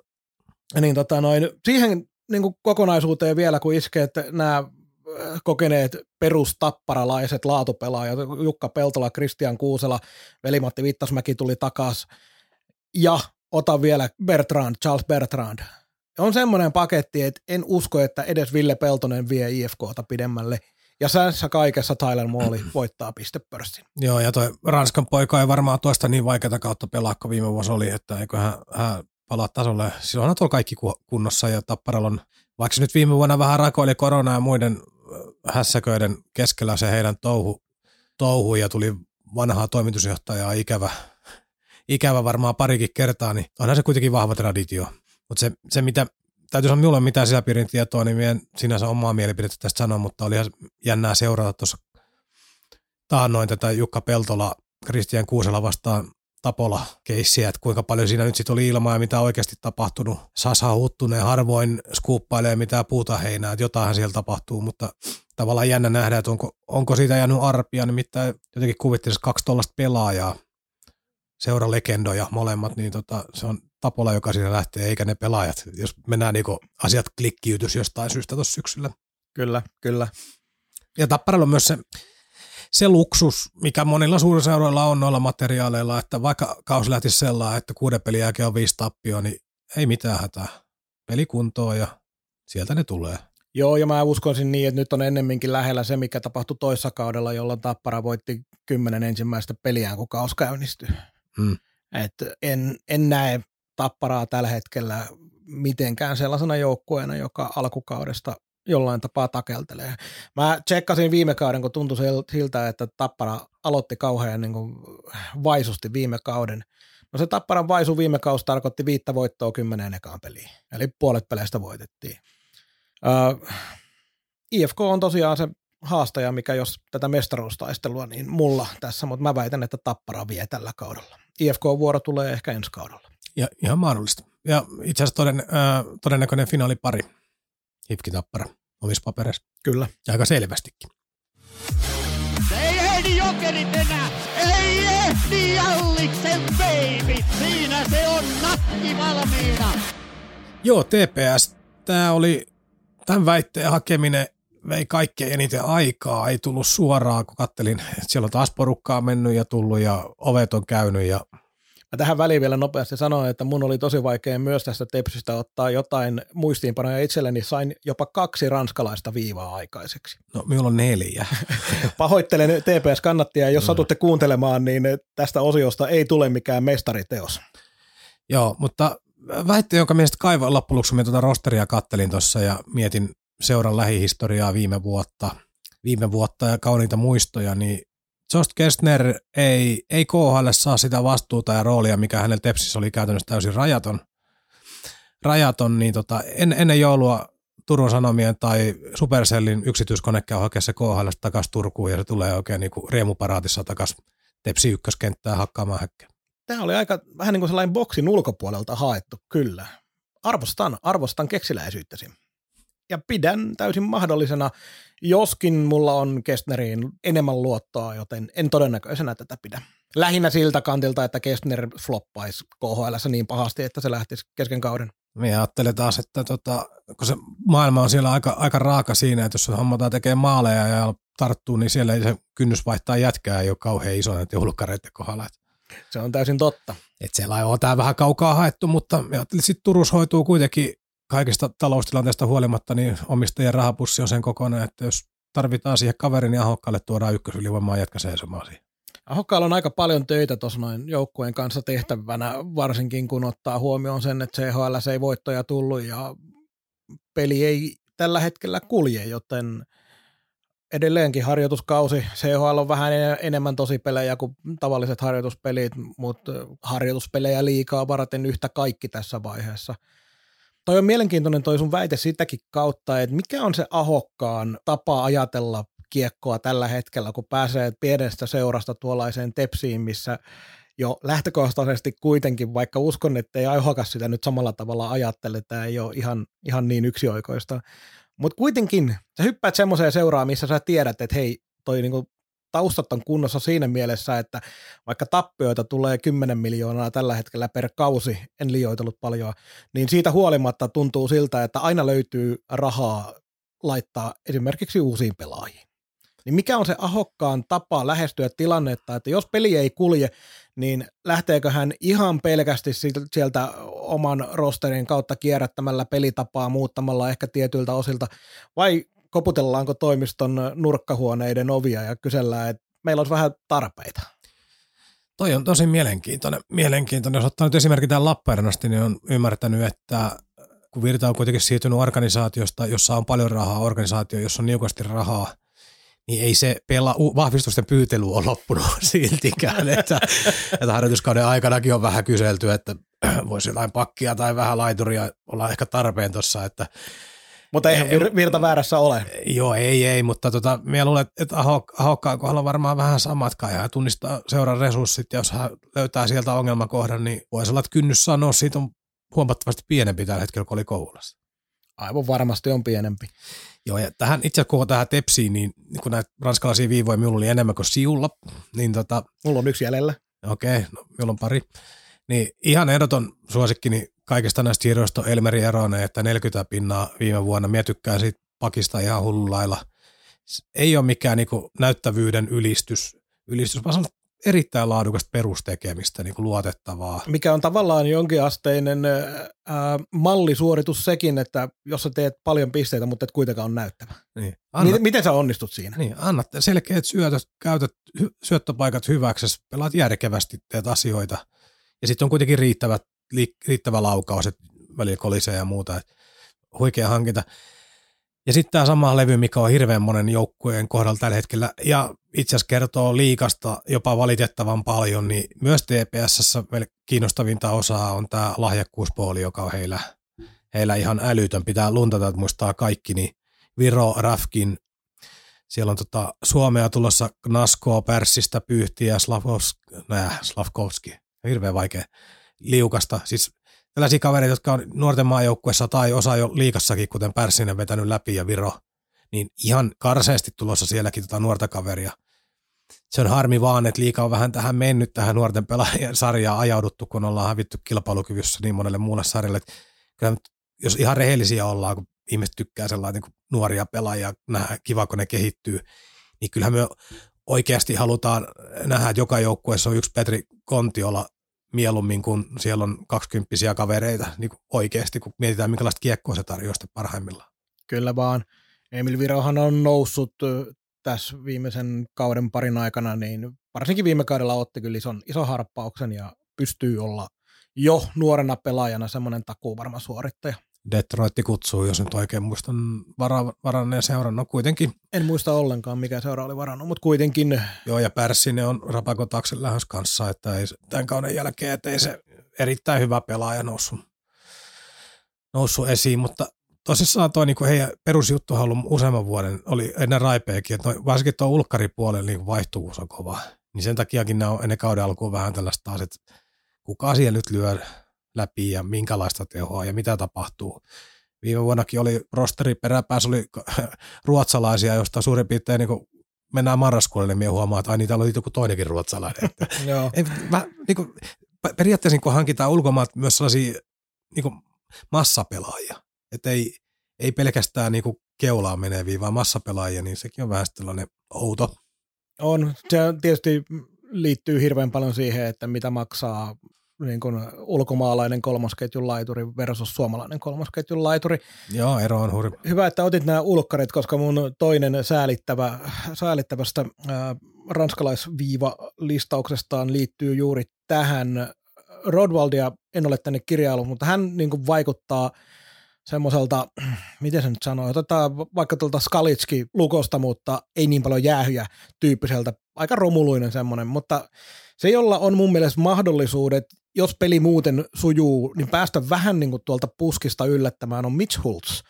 Niin tota noin, siihen niin kuin kokonaisuuteen vielä, kun iskee, että nämä äh, kokeneet perustapparalaiset laatupelaajat, Jukka Peltola, Kristian Kuusela, Velimatti Vittasmäki tuli takas ja ota vielä Bertrand, Charles Bertrand, on semmoinen paketti, että en usko, että edes Ville Peltonen vie IFKta pidemmälle. Ja säässä kaikessa Tyler Mooli voittaa pistepörssin. <clears throat> Joo, ja toi Ranskan poika ei varmaan tuosta niin vaikeata kautta pelaa, kun viime vuosi oli, että eikö hän, palaa tasolle. Silloin on tuolla kaikki kunnossa ja Tapparalla on, vaikka se nyt viime vuonna vähän rakoili korona ja muiden äh, hässäköiden keskellä se heidän touhu, touhu ja tuli vanhaa toimitusjohtajaa ikävä, ikävä varmaan parikin kertaa, niin onhan se kuitenkin vahva traditio Mutta se, se, mitä, täytyy sanoa, minulla ei mitään sisäpiirin tietoa, niin meidän sinänsä omaa mielipidettä tästä sanoa, mutta oli ihan jännää seurata tuossa taannoin tätä Jukka Peltola, Kristian Kuusela vastaan Tapola keissiä, että kuinka paljon siinä nyt sitten oli ilmaa ja mitä oikeasti tapahtunut. Sasa Huttunen harvoin skuuppailee mitään puuta heinää, että jotain siellä tapahtuu, mutta tavallaan jännä nähdä, että onko, onko siitä jäänyt arpia, nimittäin jotenkin kuvittelisi kaksi tuollaista pelaajaa, seura legendoja molemmat, niin tota, se on Tapola, joka siinä lähtee, eikä ne pelaajat, jos mennään niin asiat klikkiytys jostain syystä tuossa syksyllä. Kyllä, kyllä. Ja Tapparalla on myös se se luksus, mikä monilla suurseuroilla on noilla materiaaleilla, että vaikka kausi lähtisi sellainen, että kuuden pelin jälkeen on viisi tappio, niin ei mitään hätää. Peli kuntoon ja sieltä ne tulee. Joo, ja mä uskoisin niin, että nyt on ennemminkin lähellä se, mikä tapahtui toissa kaudella, jolloin Tappara voitti kymmenen ensimmäistä peliään, kun kaus käynnistyi. Hmm. Et en, en näe Tapparaa tällä hetkellä mitenkään sellaisena joukkueena, joka alkukaudesta jollain tapaa takeltelee. Mä tsekkasin viime kauden, kun tuntui siltä, että Tappara aloitti kauhean niin kuin vaisusti viime kauden. No se Tapparan vaisu viime kausi tarkoitti viittä voittoa kymmeneen ekaan peliin, eli puolet peleistä voitettiin. Uh, IFK on tosiaan se haastaja, mikä jos tätä mestaruustaistelua, niin mulla tässä, mutta mä väitän, että Tappara vie tällä kaudella. IFK-vuoro tulee ehkä ensi kaudella. Ja, ihan mahdollista. Ja itse asiassa toden, äh, todennäköinen finaalipari, Hifki Tappara omissa papereissa. Kyllä. Ja aika selvästikin. Ei ehdi jokerit enää! Ei ehdi Jalliksen baby! Siinä se on nakki valmiina! Joo, TPS. Tämä oli tämän väitteen hakeminen vei kaikkein eniten aikaa, ei tullut suoraan, kun kattelin, että siellä on taas porukkaa mennyt ja tullut ja ovet on käynyt ja Mä tähän väliin vielä nopeasti sanoin, että mun oli tosi vaikea myös tästä tepsistä ottaa jotain muistiinpanoja itselleni. Sain jopa kaksi ranskalaista viivaa aikaiseksi. No, minulla on neljä. <laughs> Pahoittelen TPS-kannattia, jos mm. satutte kuuntelemaan, niin tästä osiosta ei tule mikään mestariteos. Joo, mutta väitte, jonka mielestä kaivoin loppujen lopuksi, tuota rosteria kattelin tuossa ja mietin seuran lähihistoriaa viime vuotta, viime vuotta ja kauniita muistoja, niin Jost Kestner ei, ei KHL saa sitä vastuuta ja roolia, mikä hänellä Tepsissä oli käytännössä täysin rajaton. rajaton niin tota, en, ennen joulua Turun Sanomien tai Supercellin yksityiskone käy hakea se KHL takaisin Turkuun ja se tulee oikein niin riemuparaatissa takaisin Tepsi ykköskenttää hakkaamaan häkkää. Tämä oli aika vähän niin kuin sellainen boksin ulkopuolelta haettu, kyllä. Arvostan, arvostan keksiläisyyttäsi ja pidän täysin mahdollisena, joskin mulla on Kestneriin enemmän luottoa, joten en todennäköisenä tätä pidä. Lähinnä siltä kantilta, että Kestner floppaisi KHL niin pahasti, että se lähtisi kesken kauden. Minä ajattelen taas, että tota, kun se maailma on siellä aika, aika raaka siinä, että jos hommataan tekee maaleja ja tarttuu, niin siellä ei se kynnys vaihtaa jätkää ei ole kauhean iso että joulukareiden kohdalla. Se on täysin totta. Että siellä on tämä vähän kaukaa haettu, mutta ajattelin, että sitten Turus hoituu kuitenkin kaikista taloustilanteesta huolimatta, niin omistajien rahapussi on sen kokonaan, että jos tarvitaan siihen kaverin ja Ahokkaalle tuodaan ykkösylivoimaa jätkä seisomaan siihen. Ahokkaalla on aika paljon töitä tuossa noin joukkueen kanssa tehtävänä, varsinkin kun ottaa huomioon sen, että CHL ei voittoja tullut ja peli ei tällä hetkellä kulje, joten edelleenkin harjoituskausi. CHL on vähän enemmän tosi pelejä kuin tavalliset harjoituspelit, mutta harjoituspelejä liikaa varten yhtä kaikki tässä vaiheessa – Toi on mielenkiintoinen toi sun väite sitäkin kautta, että mikä on se ahokkaan tapa ajatella kiekkoa tällä hetkellä, kun pääsee pienestä seurasta tuollaiseen tepsiin, missä jo lähtökohtaisesti kuitenkin, vaikka uskon, että ei ahokas sitä nyt samalla tavalla ajattele, tämä ei ole ihan, ihan niin yksioikoista, mutta kuitenkin sä hyppäät semmoiseen seuraan, missä sä tiedät, että hei, toi niinku taustat on kunnossa siinä mielessä, että vaikka tappioita tulee 10 miljoonaa tällä hetkellä per kausi, en liioitellut paljon, niin siitä huolimatta tuntuu siltä, että aina löytyy rahaa laittaa esimerkiksi uusiin pelaajiin. Niin mikä on se ahokkaan tapa lähestyä tilannetta, että jos peli ei kulje, niin lähteekö hän ihan pelkästi sieltä oman rosterin kautta kierrättämällä pelitapaa, muuttamalla ehkä tietyiltä osilta, vai koputellaanko toimiston nurkkahuoneiden ovia ja kysellään, että meillä olisi vähän tarpeita. Toi on tosi mielenkiintoinen. mielenkiintoinen. Jos ottaa nyt esimerkki tämän Lappeenrannasta, niin on ymmärtänyt, että kun Virta on kuitenkin siirtynyt organisaatiosta, jossa on paljon rahaa, organisaatio, jossa on niukasti rahaa, niin ei se pela, vahvistusten pyytely ole loppunut <laughs> siltikään. että, että harjoituskauden aikanakin on vähän kyselty, että <clears throat> voisi jotain pakkia tai vähän laituria olla ehkä tarpeen tuossa, että Mutta eihän vir- virta väärässä ole. Joo, ei, ei, mutta tota, minä luulen, että Aho- Ahokkaan kohdalla on varmaan vähän samat kai. Hän tunnistaa seuran resurssit, ja jos hän löytää sieltä ongelmakohdan, niin voisi olla, että kynnys sanoa siitä on huomattavasti pienempi tällä hetkellä, kun oli Kouvolassa. Aivan varmasti on pienempi. Joo, ja tähän, itse asiassa koko tähän tepsiin, niin kun näitä ranskalaisia viivoja minulla oli enemmän kuin siulla, niin tota, Mulla on yksi jäljellä. okei, no, minulla on pari. Niin ihan ehdoton suosikkini kaikista näistä siirroista on Elmeri Eronen, että 40 pinnaa viime vuonna. Mie tykkään siitä pakista ihan hullu lailla. S- Ei ole mikään niinku näyttävyyden ylistys, ylistys, vaan se on erittäin laadukasta perustekemistä, niinku luotettavaa. Mikä on tavallaan jonkinasteinen ää, mallisuoritus sekin, että jos sä teet paljon pisteitä, mutta et kuitenkaan on näyttävä. Niin. Anna, Miten, miten sä onnistut siinä? niin, anna selkeät syötöt, käytät syöttöpaikat hyväksi, pelaat järkevästi, teet asioita. Ja sitten on kuitenkin riittävä, riittävä laukaus, että välillä kolisee ja muuta. Et huikea hankinta. Ja sitten tämä sama levy, mikä on hirveän monen joukkueen kohdalla tällä hetkellä, ja itse asiassa kertoo liikasta jopa valitettavan paljon, niin myös TPSssä kiinnostavinta osaa on tämä lahjakkuuspuoli, joka on heillä, heillä ihan älytön. Pitää luntata, että muistaa kaikki, niin Viro, Rafkin, siellä on tota Suomea tulossa Naskoa, Pärssistä, Pyyhtiä, Slavkovski, nää, Slavkovski, hirveän vaikea, liukasta, siis tällaisia kavereita, jotka on nuorten maajoukkuessa tai osa jo liikassakin, kuten Pärssinen vetänyt läpi ja Viro, niin ihan karseasti tulossa sielläkin tota nuorta kaveria. Se on harmi vaan, että liika on vähän tähän mennyt tähän nuorten pelaajien sarjaan ajauduttu, kun ollaan hävitty kilpailukyvyssä niin monelle muulle sarjalle. Kyllä jos ihan rehellisiä ollaan, kun ihmiset tykkää sellainen niin nuoria pelaajia, nähdä kiva, kun ne kehittyy, niin kyllähän me oikeasti halutaan nähdä, että joka joukkueessa on yksi Petri Kontiola mieluummin, kun siellä on kaksikymppisiä kavereita niin kuin oikeasti, kun mietitään, minkälaista kiekkoa se tarjoaa parhaimmillaan. Kyllä vaan. Emil Virohan on noussut tässä viimeisen kauden parin aikana, niin varsinkin viime kaudella otti kyllä ison, ison harppauksen ja pystyy olla jo nuorena pelaajana semmoinen takuu varma suorittaja. Detroitti kutsuu, jos nyt oikein muistan vara, varanneen seuran. No kuitenkin, En muista ollenkaan, mikä seura oli varannut, mutta kuitenkin joo, ja Pärssinen on Rapakon taksen lähes kanssa, että ei, tämän kauden jälkeen, että ei se erittäin hyvä pelaaja noussut, noussut esiin, mutta tosissaan toi niinku heidän perusjuttu on ollut useamman vuoden, oli ennen Raipeekin, että noi, varsinkin tuo ulkkaripuolen niin vaihtuvuus on kova. Niin sen takiakin ne on ennen kauden alkuun vähän tällaista taas, että kuka siellä nyt lyö läpi ja minkälaista tehoa ja mitä tapahtuu. Viime vuonnakin oli rosteri peräpäässä, oli <laughs> ruotsalaisia, josta suurin piirtein niin mennään marraskuulle, niin minä huomaan, että ai niitä oli joku toinenkin ruotsalainen. Että <laughs> ei, mä, niin kuin, periaatteessa niin kun hankitaan ulkomaat myös sellaisia niin kuin massapelaajia, että ei, ei pelkästään niin kuin keulaan meneviä, vaan massapelaajia, niin sekin on vähän sellainen outo. on. Se tietysti liittyy hirveän paljon siihen, että mitä maksaa niin kuin ulkomaalainen kolmosketjun laituri versus suomalainen kolmosketjun laituri. Joo, ero on hurja. Hyvä, että otit nämä ulkkarit, koska mun toinen säälittävä, säälittävästä ää, ranskalaisviiva-listauksestaan liittyy juuri tähän. Rodwaldia en ole tänne kirjaillut, mutta hän niin kuin vaikuttaa semmoiselta, miten se nyt sanoo, otetaan vaikka tuolta Skalitski lukosta, mutta ei niin paljon jäähyjä tyyppiseltä, aika romuluinen semmoinen, mutta se, jolla on mun mielestä mahdollisuudet, jos peli muuten sujuu, niin päästä vähän niin kuin tuolta puskista yllättämään on Mitch Hultz,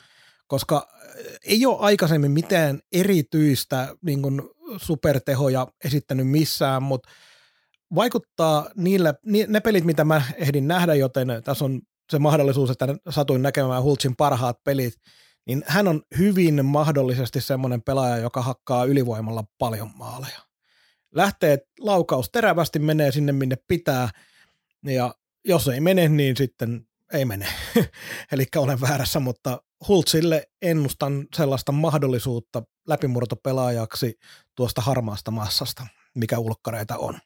koska ei ole aikaisemmin mitään erityistä niin kuin supertehoja esittänyt missään, mutta vaikuttaa niillä, ni- ne pelit, mitä mä ehdin nähdä, joten tässä on se mahdollisuus, että satuin näkemään Hultsin parhaat pelit, niin hän on hyvin mahdollisesti semmoinen pelaaja, joka hakkaa ylivoimalla paljon maaleja. Lähtee laukaus terävästi, menee sinne minne pitää, ja jos ei mene, niin sitten ei mene. <laughs> Eli olen väärässä, mutta Hultsille ennustan sellaista mahdollisuutta läpimurtopelaajaksi tuosta harmaasta massasta, mikä ulkkareita on.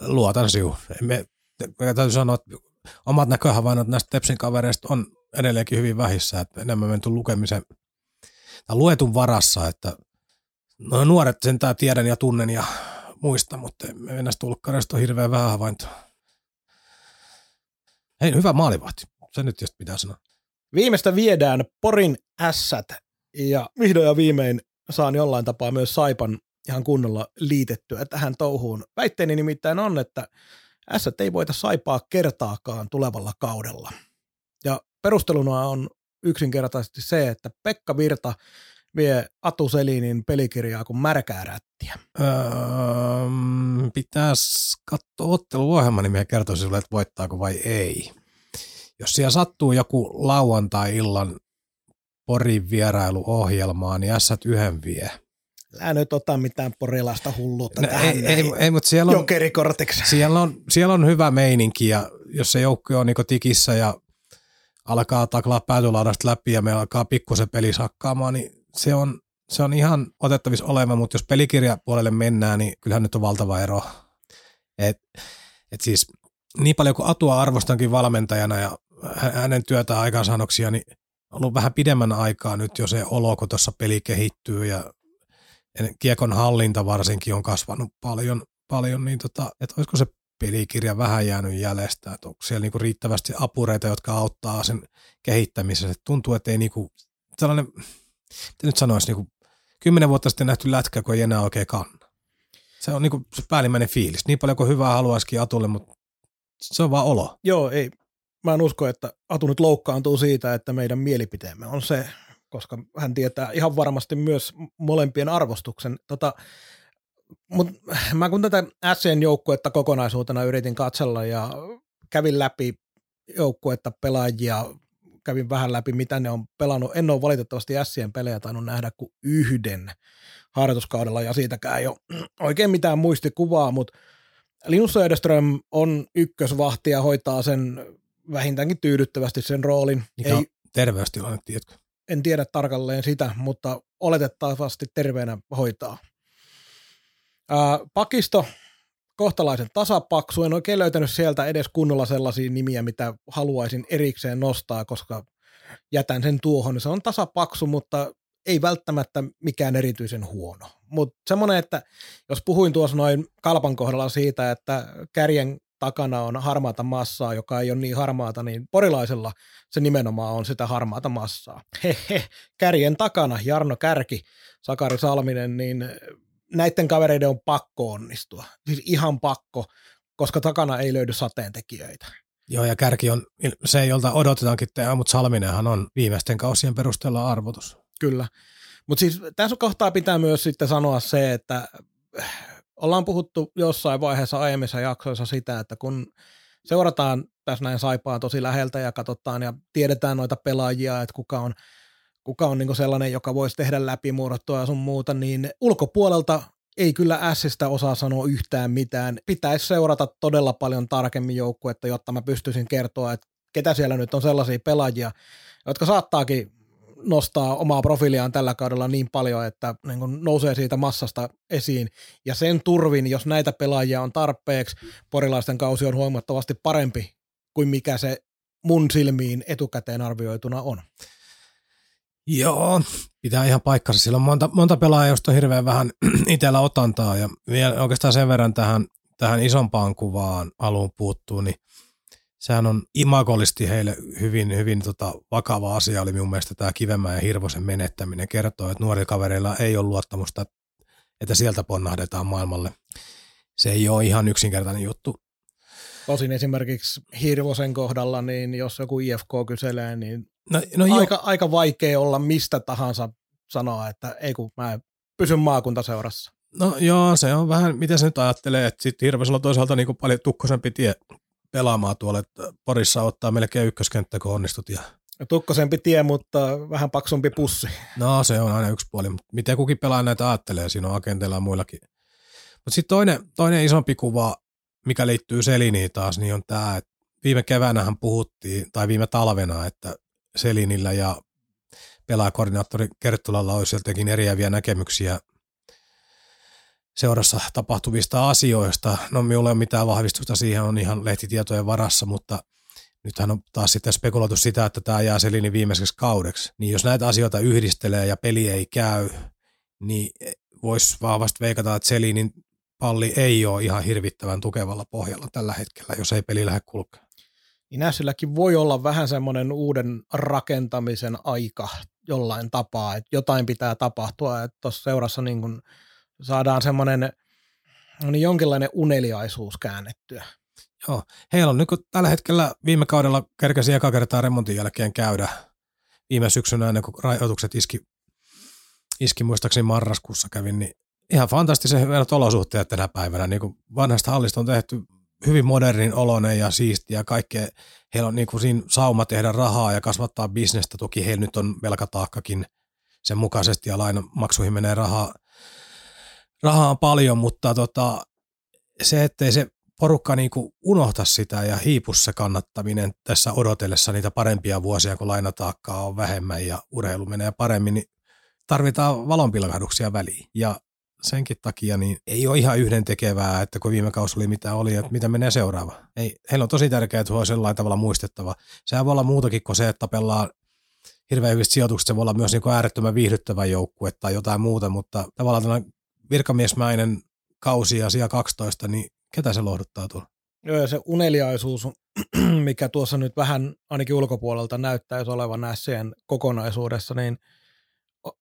Luotan siu. Me, täytyy sanoa, että omat näköhavainnot näistä Tepsin kavereista on edelleenkin hyvin vähissä, että enemmän menty lukemisen tai luetun varassa, että no nuoret sentään tiedän ja tunnen ja muista, mutta me näistä ulkkareista on hirveän vähän havaintoa. Hei, hyvä maalivahti. Se nyt just pitää sanoa. Viimeistä viedään Porin ässät ja vihdoin ja viimein saan jollain tapaa myös Saipan ihan kunnolla liitettyä tähän touhuun. Väitteeni nimittäin on, että S ei voita saipaa kertaakaan tulevalla kaudella. Ja perusteluna on yksinkertaisesti se, että Pekka Virta vie Atu Selinin pelikirjaa kuin märkää rättiä. Öö, pitäisi katsoa otteluohjelma, niin minä kertoisin sinulle, että voittaako vai ei. Jos siellä sattuu joku lauantai-illan Porin vierailuohjelmaa, niin S yhden vie. Älä nyt ota mitään porilaista hulluutta No, tähän ei, ei, ei, mutta siellä on, Jokerikortiksi. siellä, on, siellä on hyvä meininki ja jos se joukkue on niinku tikissä ja alkaa taklaa päätylaudasta läpi ja me alkaa pikkusen peli sakkaamaan, niin se on, se on ihan otettavissa oleva, mutta jos pelikirjapuolelle mennään, niin kyllähän nyt on valtava ero. Et, et siis niin paljon kuin Atua arvostankin valmentajana ja hä- hänen työtä aikaansaannoksia, niin on ollut vähän pidemmän aikaa nyt jo se olo, kun tuossa peli kehittyy ja kiekon hallinta varsinkin on kasvanut paljon, paljon niin tota, että olisiko se pelikirja vähän jäänyt jäljestä, että onko siellä niinku riittävästi apureita, jotka auttaa sen kehittämisessä. Et tuntuu, että ei niinku, sellainen, nyt sanoisi, niinku, kymmenen vuotta sitten nähty lätkä, kun ei enää oikein kanna. Se on niinku se päällimmäinen fiilis. Niin paljon kuin hyvää haluaisikin Atulle, mutta se on vaan olo. Joo, ei. Mä en usko, että Atu nyt loukkaantuu siitä, että meidän mielipiteemme on se, koska hän tietää ihan varmasti myös molempien arvostuksen. Tota, Mutta mä kun tätä SCN joukkuetta kokonaisuutena yritin katsella ja kävin läpi joukkuetta pelaajia, kävin vähän läpi, mitä ne on pelannut. En ole valitettavasti SCN pelejä tainnut nähdä kuin yhden harjoituskaudella ja siitäkään ei ole <clears throat> oikein mitään muistikuvaa, mutta Linus Söderström on ykkösvahti ja hoitaa sen vähintäänkin tyydyttävästi sen roolin. Mikä on terveystilanne, tiedätkö? en tiedä tarkalleen sitä, mutta oletettavasti terveenä hoitaa. Ää, pakisto, kohtalaisen tasapaksu. En oikein löytänyt sieltä edes kunnolla sellaisia nimiä, mitä haluaisin erikseen nostaa, koska jätän sen tuohon. Se on tasapaksu, mutta ei välttämättä mikään erityisen huono. Mutta semmoinen, että jos puhuin tuossa noin kalpan kohdalla siitä, että kärjen takana on harmaata massaa, joka ei ole niin harmaata, niin porilaisella se nimenomaan on sitä harmaata massaa. Hehe, kärjen takana Jarno Kärki, Sakari Salminen, niin näiden kavereiden on pakko onnistua. Siis ihan pakko, koska takana ei löydy sateentekijöitä. Joo, ja kärki on se, jolta odotetaankin tehdä, mutta Salminenhan on viimeisten kausien perusteella arvotus. Kyllä. Mutta siis tässä kohtaa pitää myös sitten sanoa se, että ollaan puhuttu jossain vaiheessa aiemmissa jaksoissa sitä, että kun seurataan tässä näin saipaa tosi läheltä ja katsotaan ja tiedetään noita pelaajia, että kuka on, kuka on niin sellainen, joka voisi tehdä läpimurtoa ja sun muuta, niin ulkopuolelta ei kyllä Ässistä osaa sanoa yhtään mitään. Pitäisi seurata todella paljon tarkemmin joukkuetta, jotta mä pystyisin kertoa, että ketä siellä nyt on sellaisia pelaajia, jotka saattaakin nostaa omaa profiiliaan tällä kaudella niin paljon, että niin kuin nousee siitä massasta esiin. Ja sen turvin, jos näitä pelaajia on tarpeeksi, porilaisten kausi on huomattavasti parempi kuin mikä se mun silmiin etukäteen arvioituna on. Joo, pitää ihan paikkansa. Sillä on monta, monta pelaajaa, josta on hirveän vähän <clears throat> itsellä otantaa. Ja vielä oikeastaan sen verran tähän, tähän isompaan kuvaan haluan puuttua, niin sehän on imagollisesti heille hyvin, hyvin tota, vakava asia oli minun mielestä tämä Kivemään ja Hirvosen menettäminen. Kertoo, että nuorilla kavereilla ei ole luottamusta, että sieltä ponnahdetaan maailmalle. Se ei ole ihan yksinkertainen juttu. Tosin esimerkiksi Hirvosen kohdalla, niin jos joku IFK kyselee, niin No, no aika, aika vaikea olla mistä tahansa sanoa, että ei kun mä pysyn maakuntaseurassa. No joo, se on vähän, miten se nyt ajattelee, että sitten Hirvesellä on toisaalta niin paljon tukkosempi tie pelaamaan tuolla, että Porissa ottaa melkein ykköskenttä, kun onnistut. Ja... Tukkosempi tie, mutta vähän paksumpi pussi. No se on aina yksi puoli, mutta miten kukin pelaa näitä ajattelee, siinä on agenteilla ja muillakin. Mutta sitten toinen, toinen isompi kuva, mikä liittyy Seliniin taas, niin on tämä, että viime keväänähän puhuttiin, tai viime talvena, että Selinillä ja pelaajakoordinaattori Kerttulalla olisi jotenkin eriäviä näkemyksiä seurassa tapahtuvista asioista. No minulla ei ole mitään vahvistusta siihen, on ihan lehtitietojen varassa, mutta nythän on taas sitten spekuloitu sitä, että tämä jää Selinin viimeiseksi kaudeksi. Niin jos näitä asioita yhdistelee ja peli ei käy, niin voisi vahvasti veikata, että Selinin palli ei ole ihan hirvittävän tukevalla pohjalla tällä hetkellä, jos ei peli lähde kulkea. Niin Nässilläkin voi olla vähän semmoinen uuden rakentamisen aika jollain tapaa, että jotain pitää tapahtua, että tuossa seurassa niin kun saadaan semmoinen no niin jonkinlainen uneliaisuus käännettyä. Joo. Heillä on nyt tällä hetkellä viime kaudella kerkäsi eka kertaa remontin jälkeen käydä viime syksynä ennen kuin rajoitukset iski, iski muistaakseni marraskuussa kävin, niin ihan fantastisen hyvät olosuhteet tänä päivänä. Niin kuin vanhasta hallista on tehty hyvin modernin oloinen ja siistiä ja kaikkea. Heillä on niin kuin siinä sauma tehdä rahaa ja kasvattaa bisnestä. Toki heillä nyt on velkataakkakin sen mukaisesti ja lainamaksuihin menee rahaa, rahaa paljon, mutta tota, se, ettei se porukka niin kuin unohta sitä ja hiipu se kannattaminen tässä odotellessa niitä parempia vuosia, kun lainataakkaa on vähemmän ja urheilu menee paremmin, niin tarvitaan valonpilkahduksia väliin. Ja senkin takia niin ei ole ihan yhden tekevää, että kun viime kausi oli mitä oli, että mitä menee seuraava. Ei, heillä on tosi tärkeää, että se on sellainen tavalla muistettava. Sehän voi olla muutakin kuin se, että tapellaan hirveän hyvistä sijoituksista, se voi olla myös niin kuin äärettömän viihdyttävä joukkue tai jotain muuta, mutta tavallaan tällainen virkamiesmäinen kausi ja sija 12, niin ketä se lohduttaa tuolla? Joo, ja se uneliaisuus, <clears throat> mikä tuossa nyt vähän ainakin ulkopuolelta näyttäisi olevan SCN kokonaisuudessa, niin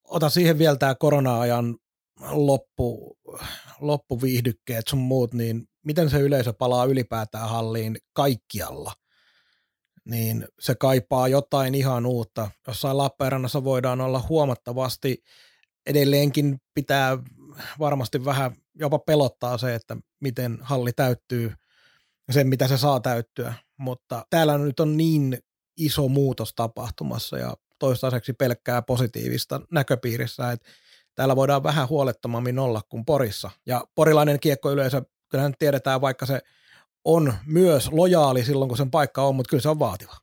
ota siihen vielä tämä korona-ajan loppu, loppuviihdykkeet sun muut, niin miten se yleisö palaa ylipäätään halliin kaikkialla, niin se kaipaa jotain ihan uutta. Jossain Lappeenrannassa voidaan olla huomattavasti, edelleenkin pitää varmasti vähän jopa pelottaa se, että miten halli täyttyy sen, mitä se saa täyttyä, mutta täällä nyt on niin iso muutos tapahtumassa ja toistaiseksi pelkkää positiivista näköpiirissä, että täällä voidaan vähän huolettomammin olla kuin Porissa. Ja porilainen kiekkoyleisö, kyllähän tiedetään, vaikka se on myös lojaali silloin, kun sen paikka on, mutta kyllä se on vaativa.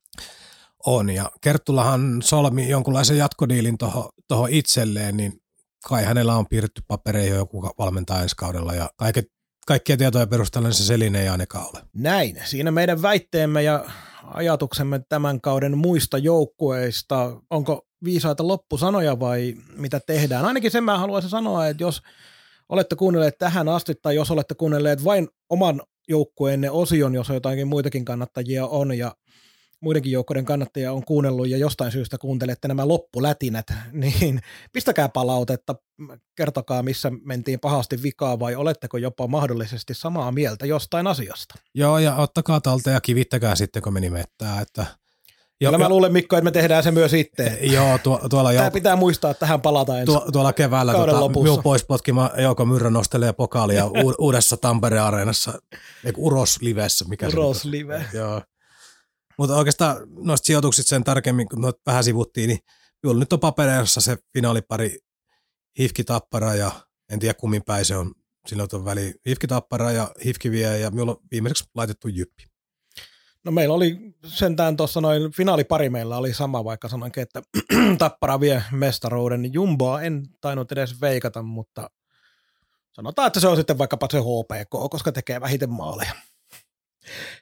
On, ja Kerttulahan solmi jonkunlaisen jatkodiilin tuohon itselleen, niin kai hänellä on piirretty papereihin joku valmentaa ensi kaudella, ja kaiket, kaikkia tietoja perusteella se Selin ei ainakaan ole. Näin, siinä meidän väitteemme ja ajatuksemme tämän kauden muista joukkueista. Onko viisaita loppusanoja vai mitä tehdään? Ainakin sen mä haluaisin sanoa, että jos olette kuunnelleet tähän asti tai jos olette kuunnelleet vain oman joukkueenne osion, jos jotakin muitakin kannattajia on ja muidenkin joukkojen kannattajia on kuunnellut ja jostain syystä kuuntelette nämä loppulätinät, <laughs> niin pistäkää palautetta, kertokaa missä mentiin pahasti vikaa vai oletteko jopa mahdollisesti samaa mieltä jostain asiasta. Joo ja ottakaa talta ja kivittäkää sitten kun meni mettää, että Jo, Kyllä mä luulen Mikko, että me tehdään se myös itse. Joo, tuo, tuolla Tämä jo, pitää muistaa, että tähän palataan ensi tuo, Tuolla keväällä tota, minun pois potkima Jouko Myrrä nostelee pokaalia <laughs> u- uudessa Tampere-areenassa, Uros Livessä. Mikä Uros Live. Joo. Mutta oikeastaan noista sijoituksista sen tarkemmin, kun noita vähän sivuttiin, niin minulla nyt on papereissa se finaalipari Hifki Tappara ja en tiedä kummin päin se on silloin on väli Hifki Tappara ja Hifki vie ja minulla on viimeiseksi laitettu Jyppi. No meillä oli sentään tuossa noin finaalipari meillä oli sama, vaikka sanonkin, että <clears throat> Tappara vie mestaruuden. Jumboa en tainnut edes veikata, mutta sanotaan, että se on sitten vaikkapa se HPK, koska tekee vähiten maaleja.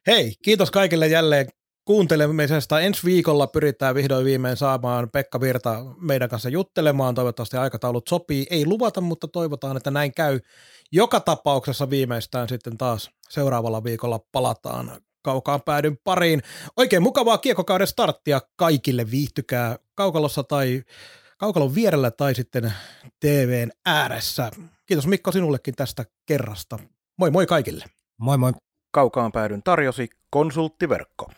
Hei, kiitos kaikille jälleen kuuntelemisesta. Ensi viikolla pyritään vihdoin viimein saamaan Pekka Virta meidän kanssa juttelemaan. Toivottavasti aikataulut sopii. Ei luvata, mutta toivotaan, että näin käy. Joka tapauksessa viimeistään sitten taas seuraavalla viikolla palataan kaukaan päädyn pariin. Oikein mukavaa kiekokauden starttia kaikille. Viihtykää kaukalossa tai kaukalon vierellä tai sitten TVn ääressä. Kiitos Mikko sinullekin tästä kerrasta. Moi moi kaikille. Moi moi. Kaukaan päädyn tarjosi konsulttiverkko.